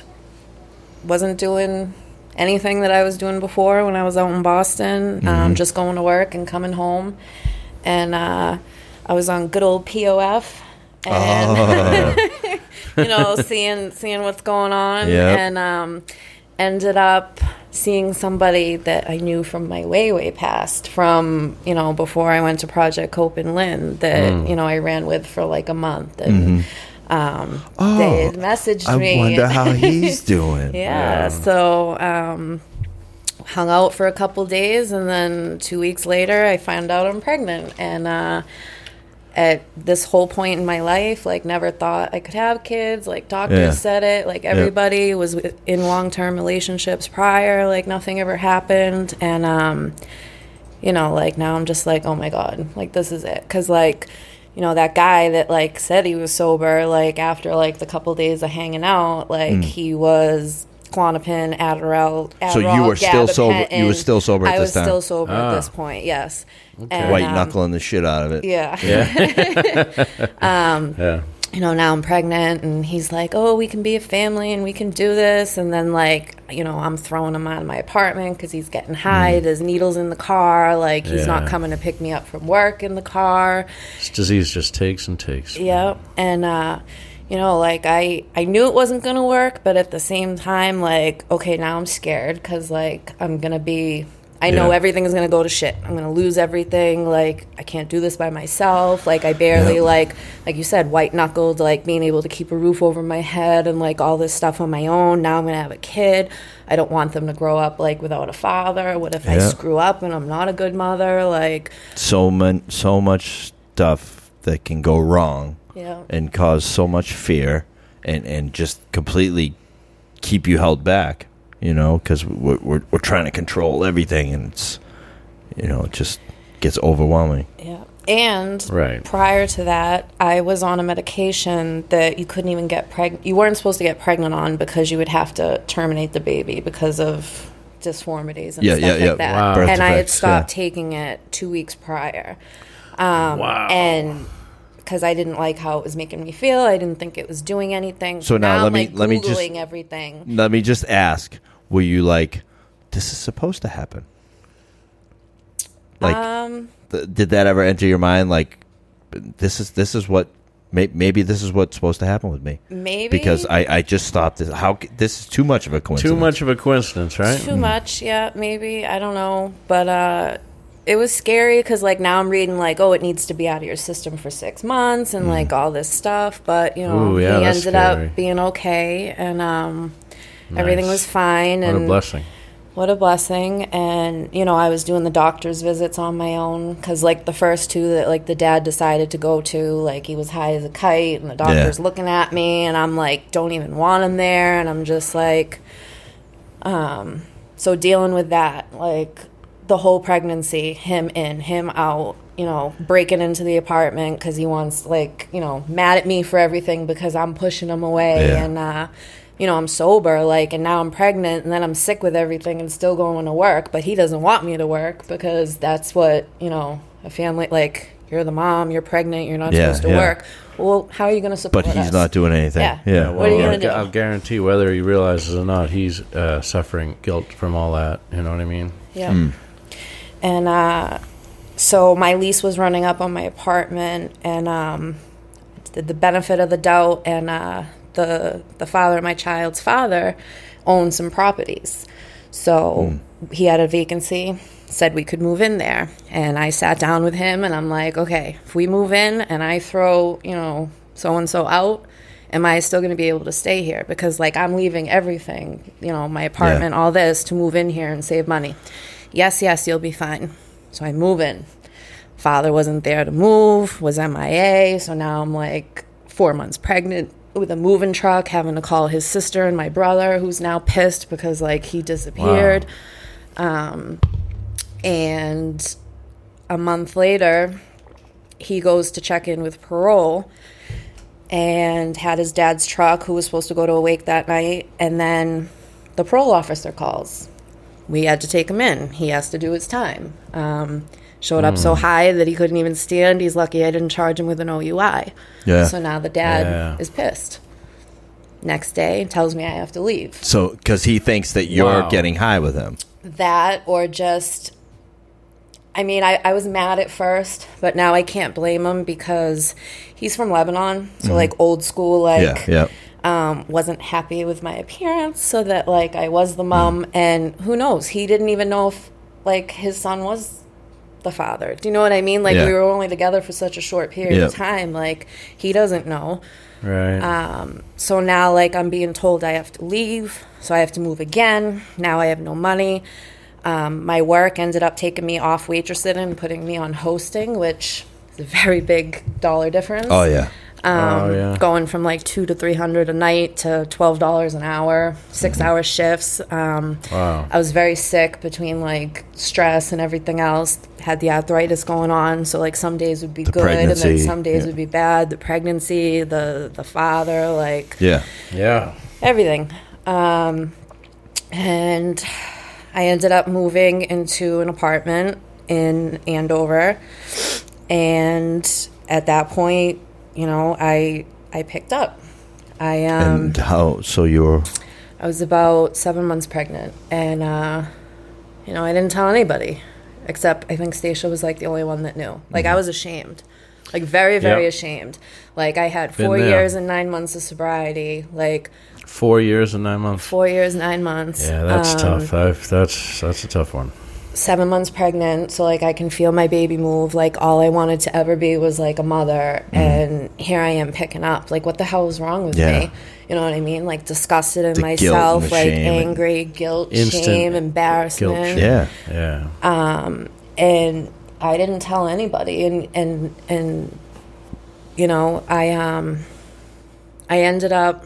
wasn't doing anything that I was doing before when I was out in Boston. Mm-hmm. Um, just going to work and coming home, and uh, I was on good old POF, and you know, seeing seeing what's going on, Yep. and um, ended up seeing somebody that I knew from my way way past from you know before I went to Project Cope in Lynn that you know I ran with for like a month and. Um, they had messaged I me. I wonder how he's doing. Yeah. So um, hung out for a couple days, and then two weeks later, I found out I'm pregnant. And uh, at this whole point in my life, like never thought I could have kids. Like doctors Yeah. said it. Like everybody was in long term relationships prior. Like nothing ever happened. And um, you know, like now I'm just like, oh my god, like this is it. Cause like, you know, that guy that like said he was sober, like after like the couple days of hanging out, like he was Klonopin, Adderall, Adderall Hmm. So you were still sober- you were still sober at I this was time? still sober Ah. at this point. Yes. And, White um, knuckling the shit out of it. Yeah. Yeah. you know, now I'm pregnant, and he's like, oh, we can be a family and we can do this. And then, like, you know, I'm throwing him out of my apartment because he's getting high. There's needles in the car. Like, he's not coming to pick me up from work in the car. This disease just takes and takes. Yep. And, uh, you know, like, I, I knew it wasn't going to work, but at the same time, like, okay, now I'm scared because, like, I'm going to be. I know Yeah. everything's gonna go to shit. I'm gonna lose everything. Like I can't do this by myself. Like I barely Yeah. like like you said, white knuckled, like being able to keep a roof over my head and like all this stuff on my own. Now I'm gonna have a kid. I don't want them to grow up like without a father. What if I Yeah. screw up and I'm not a good mother? Like So much so much stuff that can go wrong yeah. and cause so much fear and and just completely keep you held back. You know, because we're, we're we're trying to control everything, and it's you know it just gets overwhelming. Yeah. And Right. prior to that, I was on a medication that you couldn't even get pregnant. You weren't supposed to get pregnant on because you would have to terminate the baby because of disformities and Yeah, stuff yeah, like yeah. that. Wow. Birth And I had stopped yeah. taking it two weeks prior. Um, Wow. And because I didn't like how it was making me feel, I didn't think it was doing anything. So now let I'm, me- like, let me just- Googling everything. Let me just ask: Were you like, this is supposed to happen? Like, Um, th- did that ever enter your mind? Like, this is this is what may- maybe this is what's supposed to happen with me maybe because I I just stopped this. How c- this is too much of a coincidence. Too much of a coincidence, right? Too much, yeah, maybe. I don't know. But uh it was scary because like now I'm reading like, oh, it needs to be out of your system for six months and like all this stuff. But you know, Mm. Ooh, yeah, he ended scary. up being okay and um everything was fine What and a blessing. what a blessing and you know i was doing the doctor's visits on my own because like the first two that like the dad decided to go to like he was high as a kite and the doctor's looking at me and i'm like don't even want him there and i'm just like um so dealing with that like the whole pregnancy him in him out you know breaking into the apartment because he wants like you know mad at me for everything because i'm pushing him away Yeah. and uh you know i'm sober like and now i'm pregnant and then i'm sick with everything and still going to work but he doesn't want me to work because that's what you know a family like you're the mom you're pregnant you're not Yeah, supposed to yeah. work well how are you going to support But he's us? not doing anything. Yeah. Yeah. What are you gonna do? I'll guarantee whether he realizes or not, he's uh, suffering guilt from all that. You know what I mean? Yeah. And uh, so my lease was running up on my apartment, and um, the, the benefit of the doubt, and uh, the the father of my child's father owned some properties, so he had a vacancy. Said we could move in there, and I sat down with him, and I'm like, okay, if we move in, and I throw, you know, so and so out. Am I still going to be able to stay here? Because, like, I'm leaving everything, you know, my apartment, all this to move in here and save money. Yes, yes, you'll be fine. So I move in. Father wasn't there to move, was MIA. So now I'm like four months pregnant, with a moving truck, having to call his sister and my brother, who's now pissed because like he disappeared. Um, and a month later, he goes to check in with parole and had his dad's truck, who was supposed to go to a wake that night, and then the parole officer calls. We had to take him in. He has to do his time. Um, showed up so high that he couldn't even stand. He's lucky I didn't charge him with an OUI. Yeah. So now the dad Yeah. is pissed. Next day, tells me I have to leave. So, because he thinks that you're Wow. getting high with him. that or just I mean, I, I was mad at first, but now I can't blame him because he's from Lebanon, so like old school, like Mm-hmm. yeah, yeah. Um, wasn't happy with my appearance, so that like I was the mom, and who knows, he didn't even know if like his son was the father. Do you know what I mean? Like Yeah. we were only together for such a short period of time, like he doesn't know. Right. Um, so now, like, I'm being told I have to leave, so I have to move again. Now I have no money. Um, my work ended up taking me off waitressing and putting me on hosting, which is a very big dollar difference. Oh yeah. Um, Oh, yeah. Going from like two to three hundred a night to twelve dollars an hour, 6 Mm-hmm. hour shifts. Um, Wow. I was very sick between like stress and everything else. Had the arthritis going on, so like some days would be good, and then some days yeah. would be bad. The pregnancy, the the father, like Yeah. yeah. everything. Um, and I ended up moving into an apartment in Andover. And at that point, you know, I I picked up. I um and how? So you're. I was about seven months pregnant, and uh, you know, I didn't tell anybody, except I think Stacia was like the only one that knew. Like I was ashamed, like very, very Yep. ashamed. Like I had four years and nine months of sobriety, like Four years and nine months. four years, nine months. Yeah, that's Um, tough. I've, that's that's a tough one. Seven months pregnant, so like I can feel my baby move. Like all I wanted to ever be was like a mother, and here I am picking up. Like what the hell is wrong with Yeah. me? You know what I mean? Like disgusted in The guilt myself, like angry, guilt, shame, embarrassment. shame. Yeah. Yeah. and I didn't tell anybody and and and you know I um I ended up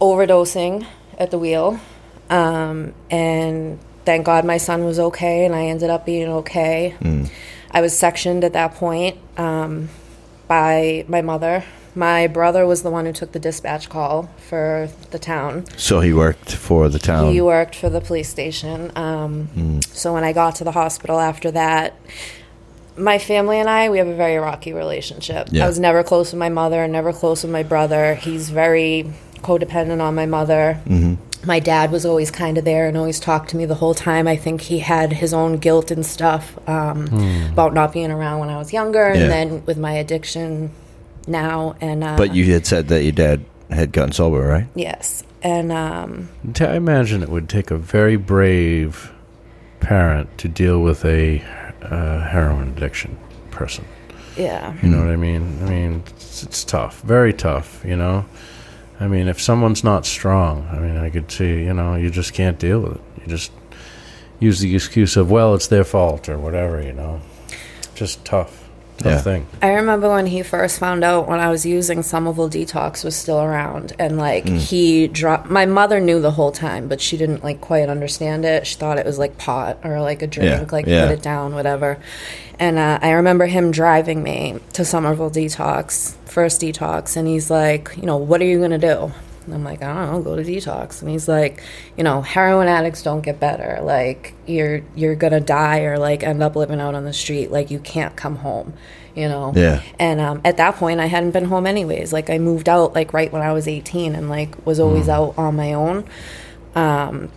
overdosing at the wheel um and thank God my son was okay and I ended up being okay. I was sectioned at that point um by my mother. My brother was the one who took the dispatch call for the town. So he worked for the town. He worked for the police station. Um, So when I got to the hospital after that, my family and I, we have a very rocky relationship. Yeah. I was never close with my mother, never close with my brother. He's very codependent on my mother. My dad was always kind of there and always talked to me the whole time. I think he had his own guilt and stuff um, about not being around when I was younger, and then with my addiction now. And uh, but you had said that your dad had gotten sober, right? yes, and um, T- I imagine it would take a very brave parent to deal with a uh, heroin addiction person. yeah. You know what I mean? I mean, it's, it's tough, very tough. You know, I mean, if someone's not strong, I mean, I could see, you know, you just can't deal with it. You just use the excuse of, well, it's their fault or whatever. You know, just tough, Yeah. thing. I remember when he first found out when I was using Somerville Detox was still around, and like Mm. he dropped. My mother knew the whole time, but she didn't like quite understand it. She thought it was like pot or like a drink, Yeah, like yeah. put it down, whatever. And uh, I remember him driving me to Somerville Detox, first detox, and he's like, you know, what are you gonna do? And I'm like, I don't know, go to detox. And he's like, you know, heroin addicts don't get better. Like you're you're gonna die or like end up living out on the street. Like you can't come home. You know. Yeah. And um, at that point, I hadn't been home anyways. Like I moved out like right when I was 18, and like was always out on my own. Um,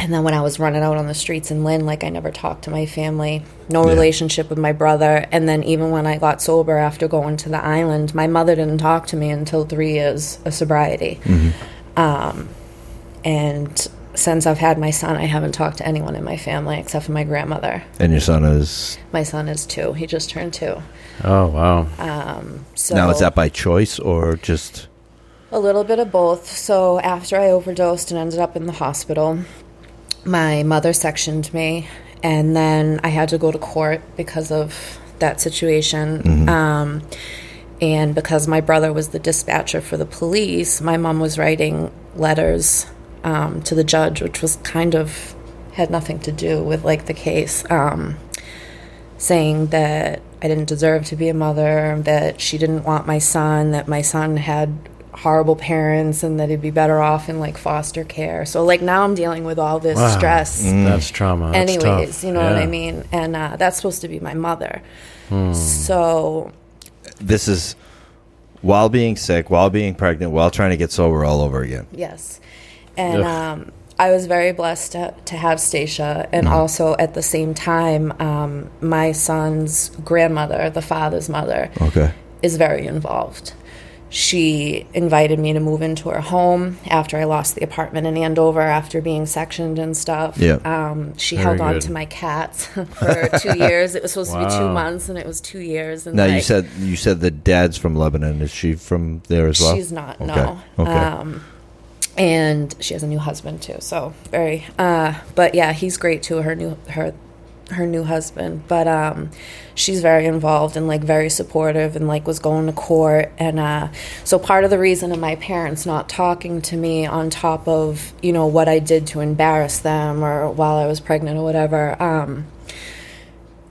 and then when I was running out on the streets in Lynn, like I never talked to my family, no Yeah. relationship with my brother. And then even when I got sober after going to the island, my mother didn't talk to me until three years of sobriety. Um, and since I've had my son, I haven't talked to anyone in my family except for my grandmother. And your son is My son is two; he just turned two. Oh wow. So now is that by choice or just A little bit of both. So after I overdosed and ended up in the hospital, my mother sectioned me, and then I had to go to court because of that situation. Um, and because my brother was the dispatcher for the police, my mom was writing letters um, to the judge, which was kind of had nothing to do with like the case, um, saying that I didn't deserve to be a mother, that she didn't want my son, that my son had horrible parents, and that he'd be better off in like foster care. So like now I'm dealing with all this Wow. stress That's trauma. That's anyways tough. you know what i mean and uh, that's supposed to be my mother Hmm. so This is while being sick, while being pregnant, while trying to get sober all over again. yes and um, i was very blessed to, to have stacia and Mm-hmm. also at the same time um, my son's grandmother the father's mother Okay. is very involved she invited me to move into her home after I lost the apartment in Andover after being sectioned and stuff. Yeah. Um, she Very held on to my cats for two years. It was supposed to be two months, and it was two years. And Now you said you said the dad's from Lebanon. Is she from there as well? She's not. Okay. No. Okay. Um, and she has a new husband too. So very. Uh, but yeah, he's great too. Her new her her new husband. But um, she's very involved and like very supportive and like was going to court. And uh, so part of the reason of my parents not talking to me on top of you know what I did to embarrass them or while I was pregnant or whatever. Um,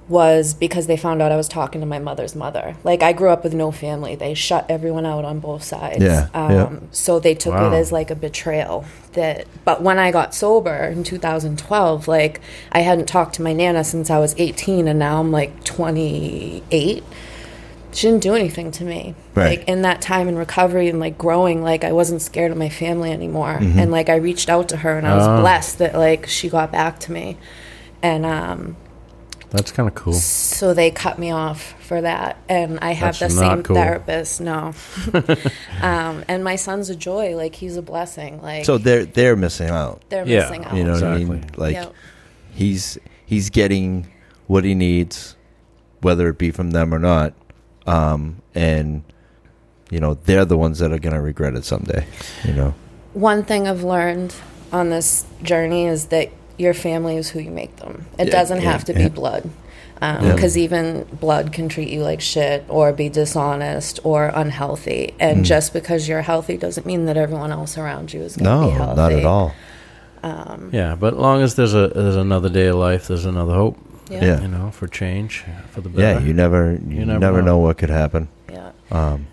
was because they found out I was talking to my mother's mother. Like I grew up with no family. They shut everyone out on both sides. Yeah, Um, yeah. So they took Wow. it as like a betrayal. That, but when I got sober in 2012, like I hadn't talked to my nana since I was 18, and now I'm like 28. She didn't do anything to me. Right. Like in that time in recovery and like growing, like I wasn't scared of my family anymore. Mm-hmm. And like I reached out to her, and I was Oh. blessed that like she got back to me. And um, That's kind of cool. so they cut me off for that and i have That's the same cool. therapist no um, and my son's a joy like he's a blessing like so they're they're missing out. they're Yeah, missing out You know what I mean? Like Yep. he's he's getting what he needs, whether it be from them or not. Um, and you know they're the ones that are going to regret it someday. You know. one thing i've learned on this journey is that your family is who you make them it Yeah, doesn't yeah, have to yeah. be blood Yeah. because even blood can treat you like shit or be dishonest or unhealthy and Mm. just because you're healthy doesn't mean that everyone else around you is going to No, be healthy not at all. Yeah, but long as there's a there's another day of life, there's another hope. yeah Yeah. You know, for change, for the Yeah, better. you never you, never never, know. know. what could happen. yeah Um,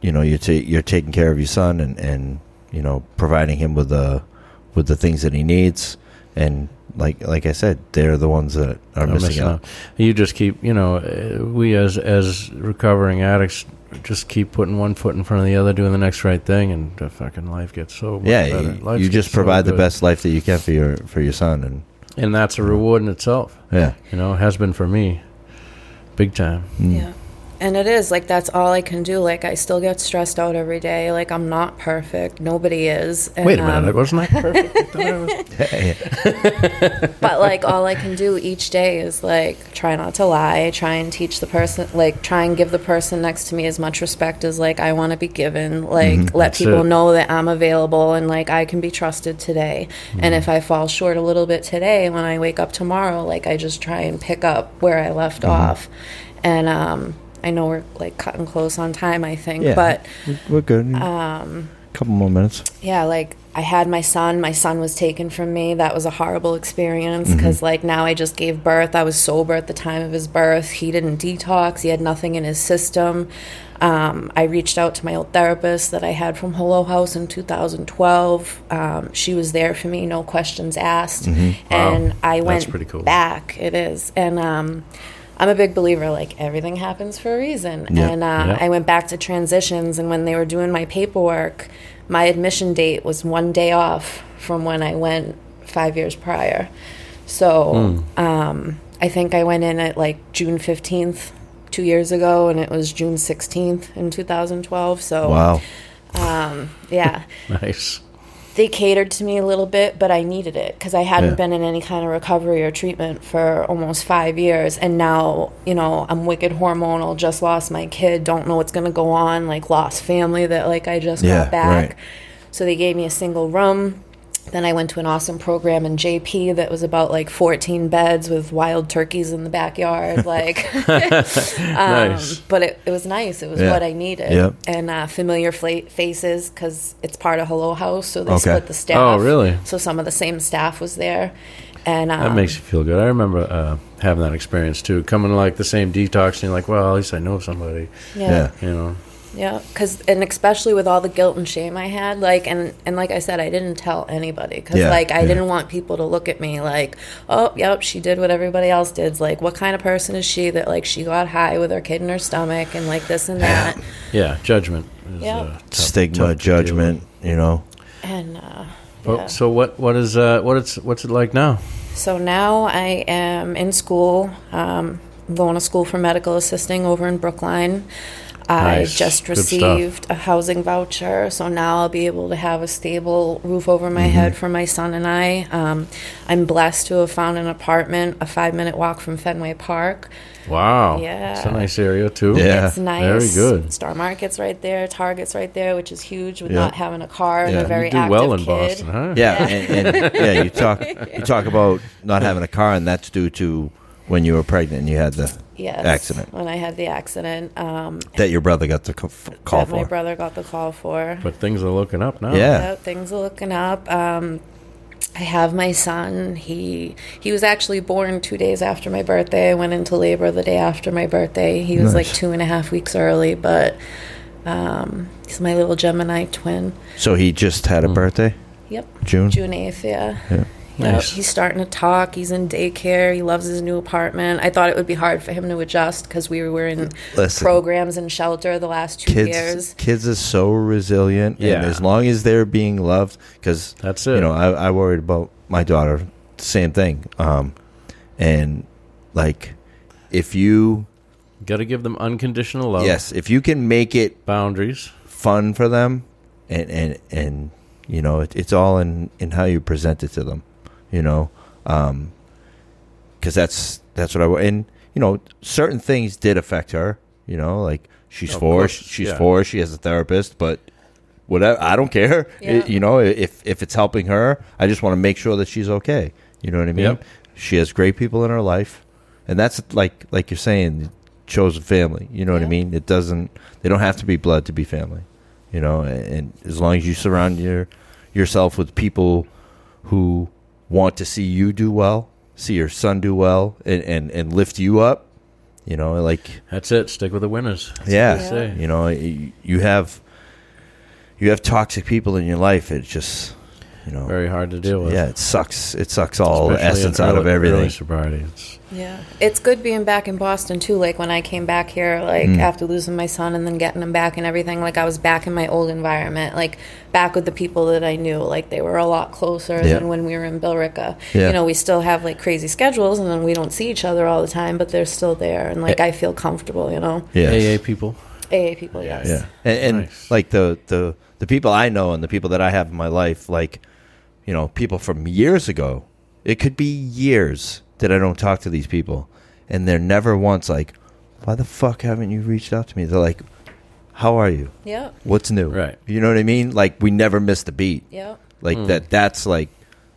you know, you're ta- you're taking care of your son and and you know providing him with the with the things that he needs and like like I said, they're the ones that are Are missing, missing out. out. You just keep, you know, uh, we as as recovering addicts just keep putting one foot in front of the other, doing the next right thing, and the fucking life gets so much Yeah, better. you, Life you gets just so provide the best life that you can for your for your son, and and that's a reward in itself. yeah, You know, it has been for me, big time. Mm. Yeah. And it is like that's all I can do. Like I still get stressed out every day. Like I'm not perfect. Nobody is. And, Wait a minute, um, wasn't I perfect? I was- but like all I can do each day is like try not to lie, try and teach the person, like try and give the person next to me as much respect as like I want to be given. Like let Mm-hmm. That's people it. know that I'm available and like I can be trusted today. Mm-hmm. And if I fall short a little bit today, when I wake up tomorrow, like I just try and pick up where I left Mm-hmm. off. And um, I know we're like cutting close on time, I think, Yeah. but We're- we're good. Um, couple more minutes. yeah, like I had my son. My son was taken from me. That was a horrible experience because, like, now I just gave birth. I was sober at the time of his birth. He didn't detox, he had nothing in his system. Um, I reached out to my old therapist that I had from Hello House in 2012. Um, she was there for me, no questions asked. And I That's went pretty cool. back. It is. And, um, I'm a big believer, like everything happens for a reason. Yeah. And uh, Yeah. I went back to transitions, and when they were doing my paperwork, my admission date was one day off from when I went five years prior. So um, I think I went in at like June 15th two years ago, and it was June 16th in 2012. So Wow. um, yeah nice. They catered to me a little bit, but I needed it because I hadn't Yeah. been in any kind of recovery or treatment for almost five years. And now, you know, I'm wicked hormonal, just lost my kid, don't know what's going to go on, like lost family that like I just Yeah, got back. right. So they gave me a single room. Then I went to an awesome program in JP that was about like 14 beds with wild turkeys in the backyard. Like, nice. but it, it was nice. It was Yeah. what I needed. Yep. And uh, familiar fla- faces because it's part of Hello House, so they Okay. split the staff. Oh, really? So some of the same staff was there, and um, That makes you feel good. I remember uh, having that experience too. Coming to like the same detox, and you're like, well, at least I know somebody. yeah. Yeah. You know. Yeah, because and especially with all the guilt and shame I had, like and and like I said, I didn't tell anybody because Yeah, like I yeah. didn't want people to look at me like, oh, yep, she did what everybody else did. It's like, what kind of person is she that like she got high with her kid in her stomach and like this and that, Yeah, judgment. Yeah. uh, tough- Stigma, tough to deal with. judgment. You know. and uh, Oh, yeah. So what? What is? Uh, what it's? What's it like now? So now I am in school. Um, going to school for medical assisting over in Brookline. I Nice. just received a housing voucher, so now I'll be able to have a stable roof over my Mm-hmm. head for my son and I. Um, I'm blessed to have found an apartment a five minute walk from Fenway Park. Wow. Yeah. It's a nice area too. Yeah. It's nice. Very good. Star Market's right there, Target's right there, which is huge with Yeah. not having a car and Yeah. a very You do active well in kid. Boston, huh? Yeah, and, and yeah, you talk you talk about not having a car, and that's due to when you were pregnant and you had the Yes. accident When I had the accident. Um, that your brother got the co- call that for. my brother got the call for. But things are looking up now. Yeah. Yep, things are looking up. Um, I have my son. He he was actually born two days after my birthday. I went into labor the day after my birthday. He was like two and a half weeks early, but um, he's my little Gemini twin. So he just had a birthday, Yep, June. June eighth. Yeah. Yeah. Yep, Nice. he's starting to talk. He's in daycare. He loves his new apartment. I thought it would be hard for him to adjust because we were in Listen. programs and shelter the last two Kids, years. kids are so resilient, Yeah. and as long as they're being loved, because That's it. You know, I, I worried about my daughter. Same thing. Um, and like, if you Got to give them unconditional love. yes, if you can make it Boundaries. fun for them, and and and you know, it, it's all in in how you present it to them. You know, um, because that's that's what I wa- and you know, certain things did affect her. You know, like she's Of four, course, she's yeah. four, she has a therapist, but whatever, I don't care. Yeah. It- you know, if if it's helping her, I just want to make sure that she's okay. You know what I mean? Yep. She has great people in her life, and that's like like you're saying, chosen family. You know what I mean? It doesn't. They don't have to be blood to be family. You know, and, and as long as you surround your yourself with people who want to see you do well, see your son do well, and and, and lift you up. You know, like That's it. Stick with the winners. That's yeah, you know, you, you have you have toxic people in your life. It just you know, Very hard to deal with. yeah, it sucks. It sucks all the Especially in essence out of everything. Sobriety. It's, Yeah, it's good being back in Boston too. Like when I came back here, like Mm. after losing my son and then getting him back and everything, like I was back in my old environment, like back with the people that I knew. Like they were a lot closer Yeah. than when we were in Billerica. Yeah. You know, we still have like crazy schedules and then we don't see each other all the time, but they're still there and like I feel comfortable. You know, Yes. AA people. AA people, yes. Yeah, and, and Nice. like the the the people I know and the people that I have in my life, like you know, people from years ago. It could be years that I don't talk to these people, and they're never once like, "Why the fuck haven't you reached out to me?" They're like, "How are you? Yeah, What's new?" Right. You know what I mean? Like we never missed a beat. yeah. Like Hmm. that. That's like.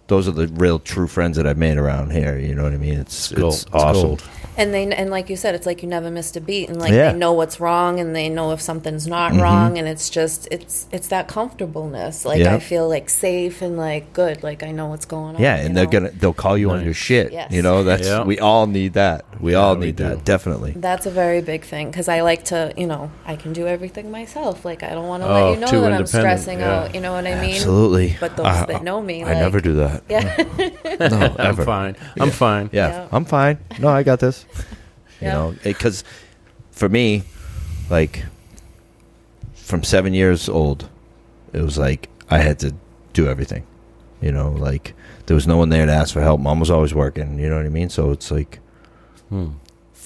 Those are the real true friends that I've made around here. You know what I mean? It's, gold. it's It's awesome. gold. And they and like you said, it's like you never missed a beat, and like Yeah. they know what's wrong, and they know if something's not Mhm. wrong, and it's just it's it's that comfortableness. Like Yeah. I feel like safe and like good, like I know what's going on. Yeah, and they're know? gonna they'll call you on your shit. Yes. You know that's Yeah. we all need that. We all need do. that definitely. That's a very big thing because I like to, you know, I can do everything myself. Like I don't want to Oh, let you know that I'm stressing yeah. out. You know what I mean? Absolutely. But those I- that know me, I like, never do that. Yeah, No, I'm ever. fine. I'm fine. Yeah, Yeah. I'm fine. No, I got this. You Yeah. know, because for me, like from seven years old, it was like I had to do everything. You know, like there was no one there to ask for help. Mom was always working. You know what I mean? So it's like, Hmm.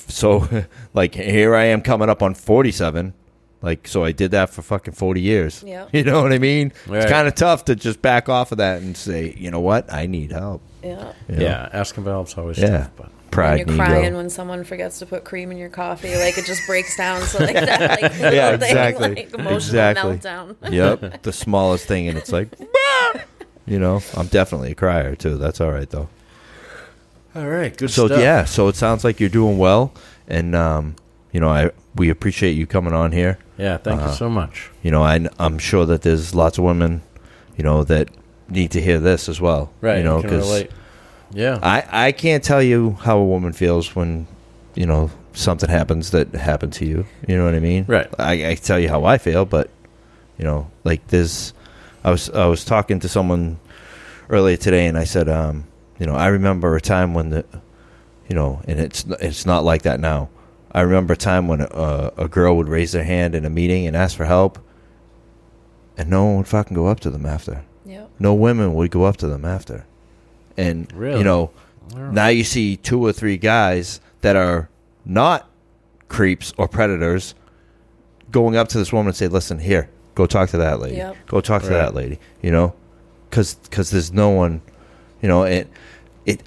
so like here I am coming up on 47. Like, so I did that for fucking 40 years. Yeah. You know what I mean? Right. It's kind of tough to just back off of that and say, you know what? I need help. yeah. you know? Yeah, asking for help's always Yeah. tough. But Pride when and you're ego. crying when someone forgets to put cream in your coffee, like it just breaks down. So like that, like little Yeah, thing, exactly. like emotional Exactly. meltdown. yep, the smallest thing, and it's like, You know, I'm definitely a crier too. That's all right though. All right, good So stuff. yeah, so it sounds like you're doing well, and um, you know, I we appreciate you coming on here. yeah. Thank Uh, you so much. You know, I I'm sure that there's lots of women, you know, that need to hear this as well. Right, You know, because relate. Yeah, I I can't tell you how a woman feels when, you know, something happens that happened to you. You know what I mean? Right. I, I can tell you how I feel, but you know, like there's, I was I was talking to someone earlier today, and I said, um, you know, I remember a time when the, you know, and it's it's not like that now. I remember a time when a, a girl would raise their hand in a meeting and ask for help, and no one would fucking go up to them after. Yep. No women would go up to them after, and Really? you know, now you see two or three guys that are not creeps or predators going up to this woman and say, "Listen, here, go talk to that lady. Yep. Go talk to Right. that lady." You know, because because there's no one, you know, it it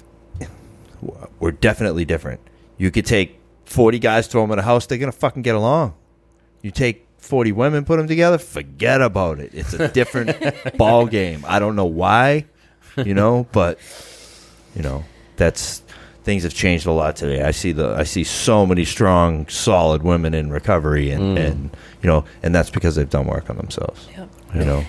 we're definitely different. You could take forty guys, throw them in a house, they're gonna fucking get along. You take forty women, put them together, forget about it. It's a different ball game. I don't know why, you know, but you know that's things have changed a lot today. I see the I see so many strong, solid women in recovery, and Mm. and you know, and that's because they've done work on themselves. Yep. You know,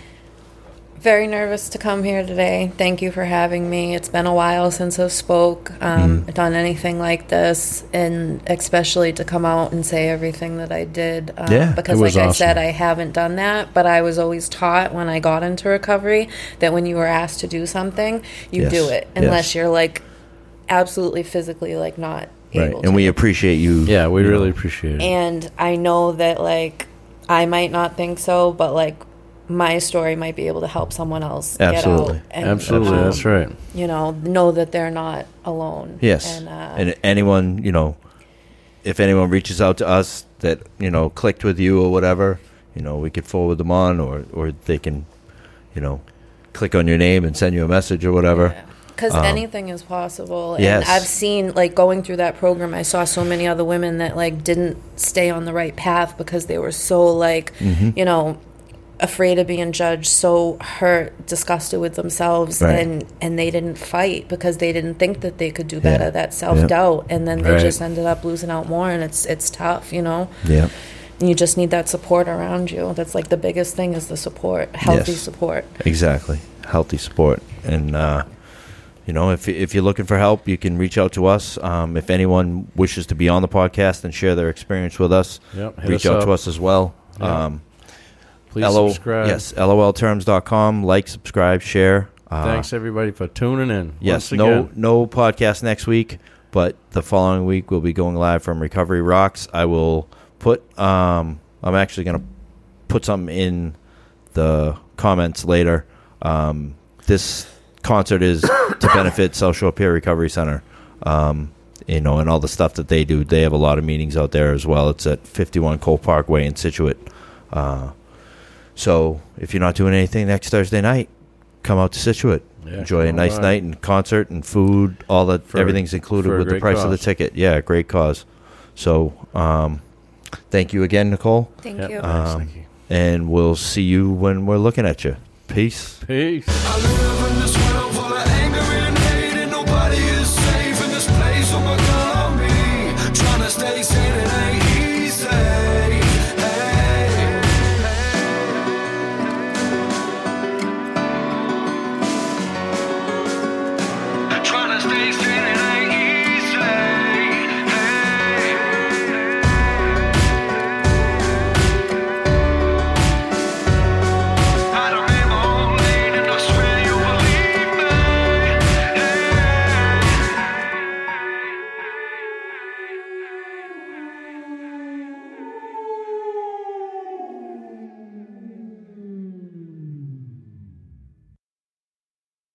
Very nervous to come here today. Thank you for having me. It's been a while since I've spoke, um, Mm-hmm. done anything like this, and especially to come out and say everything that I did. Um, Yeah, because it was like I said, I haven't done that, but I was always taught when I got into recovery that when you were asked to do something, you Yes, do it, unless yes. you're like absolutely physically like not right? able. And to. we appreciate you. yeah, we you really appreciate it. And I know that like I might not think so, but like my story might be able to help someone else Absolutely. get out. And, Absolutely, um, that's right. You know, know that they're not alone. Yes. And, uh, and anyone, you know, if anyone reaches out to us that, you know, clicked with you or whatever, you know, we could forward them on or, or they can, you know, click on your name and send you a message or whatever. Because Um, anything is possible. And yes. I've seen, like, going through that program, I saw so many other women that, like, didn't stay on the right path because they were so, like, Mm-hmm. you know, afraid of being judged, so hurt, disgusted with themselves, Right. and and they didn't fight because they didn't think that they could do better. Yeah. That self doubt, and then they Right. just ended up losing out more, and it's it's tough, you know. Yeah. And you just need that support around you. That's like the biggest thing is the support, healthy Yes. support. Exactly. Healthy support. And, uh, you know, if, if you're looking for help, you can reach out to us. Um, if anyone wishes to be on the podcast and share their experience with us, Yep, reach us out up. to us as well. Yeah. Um, Please LO subscribe. Yes, lolterms.com. Like, subscribe, share. Uh, Thanks everybody for tuning in. Yes, no again. no podcast next week, but the following week we'll be going live from Recovery Rocks. I will put um I'm actually going to put something in the comments later. Um this concert is to benefit South Shore Peer Recovery Center. Um you know, and all the stuff that they do. They have a lot of meetings out there as well. It's at 51 Cole Parkway in Scituate. Uh, so if you're not doing anything next Thursday night, come out to Scituate. Yeah, Enjoy a nice on. night and concert and food. All that For everything's included with the great price of the ticket. Yeah, great cause. So, um, thank you again, Nicole, Thank Yep. you. Thanks, Um, thank you. and we'll see you when we're looking at you. Peace. Peace. I live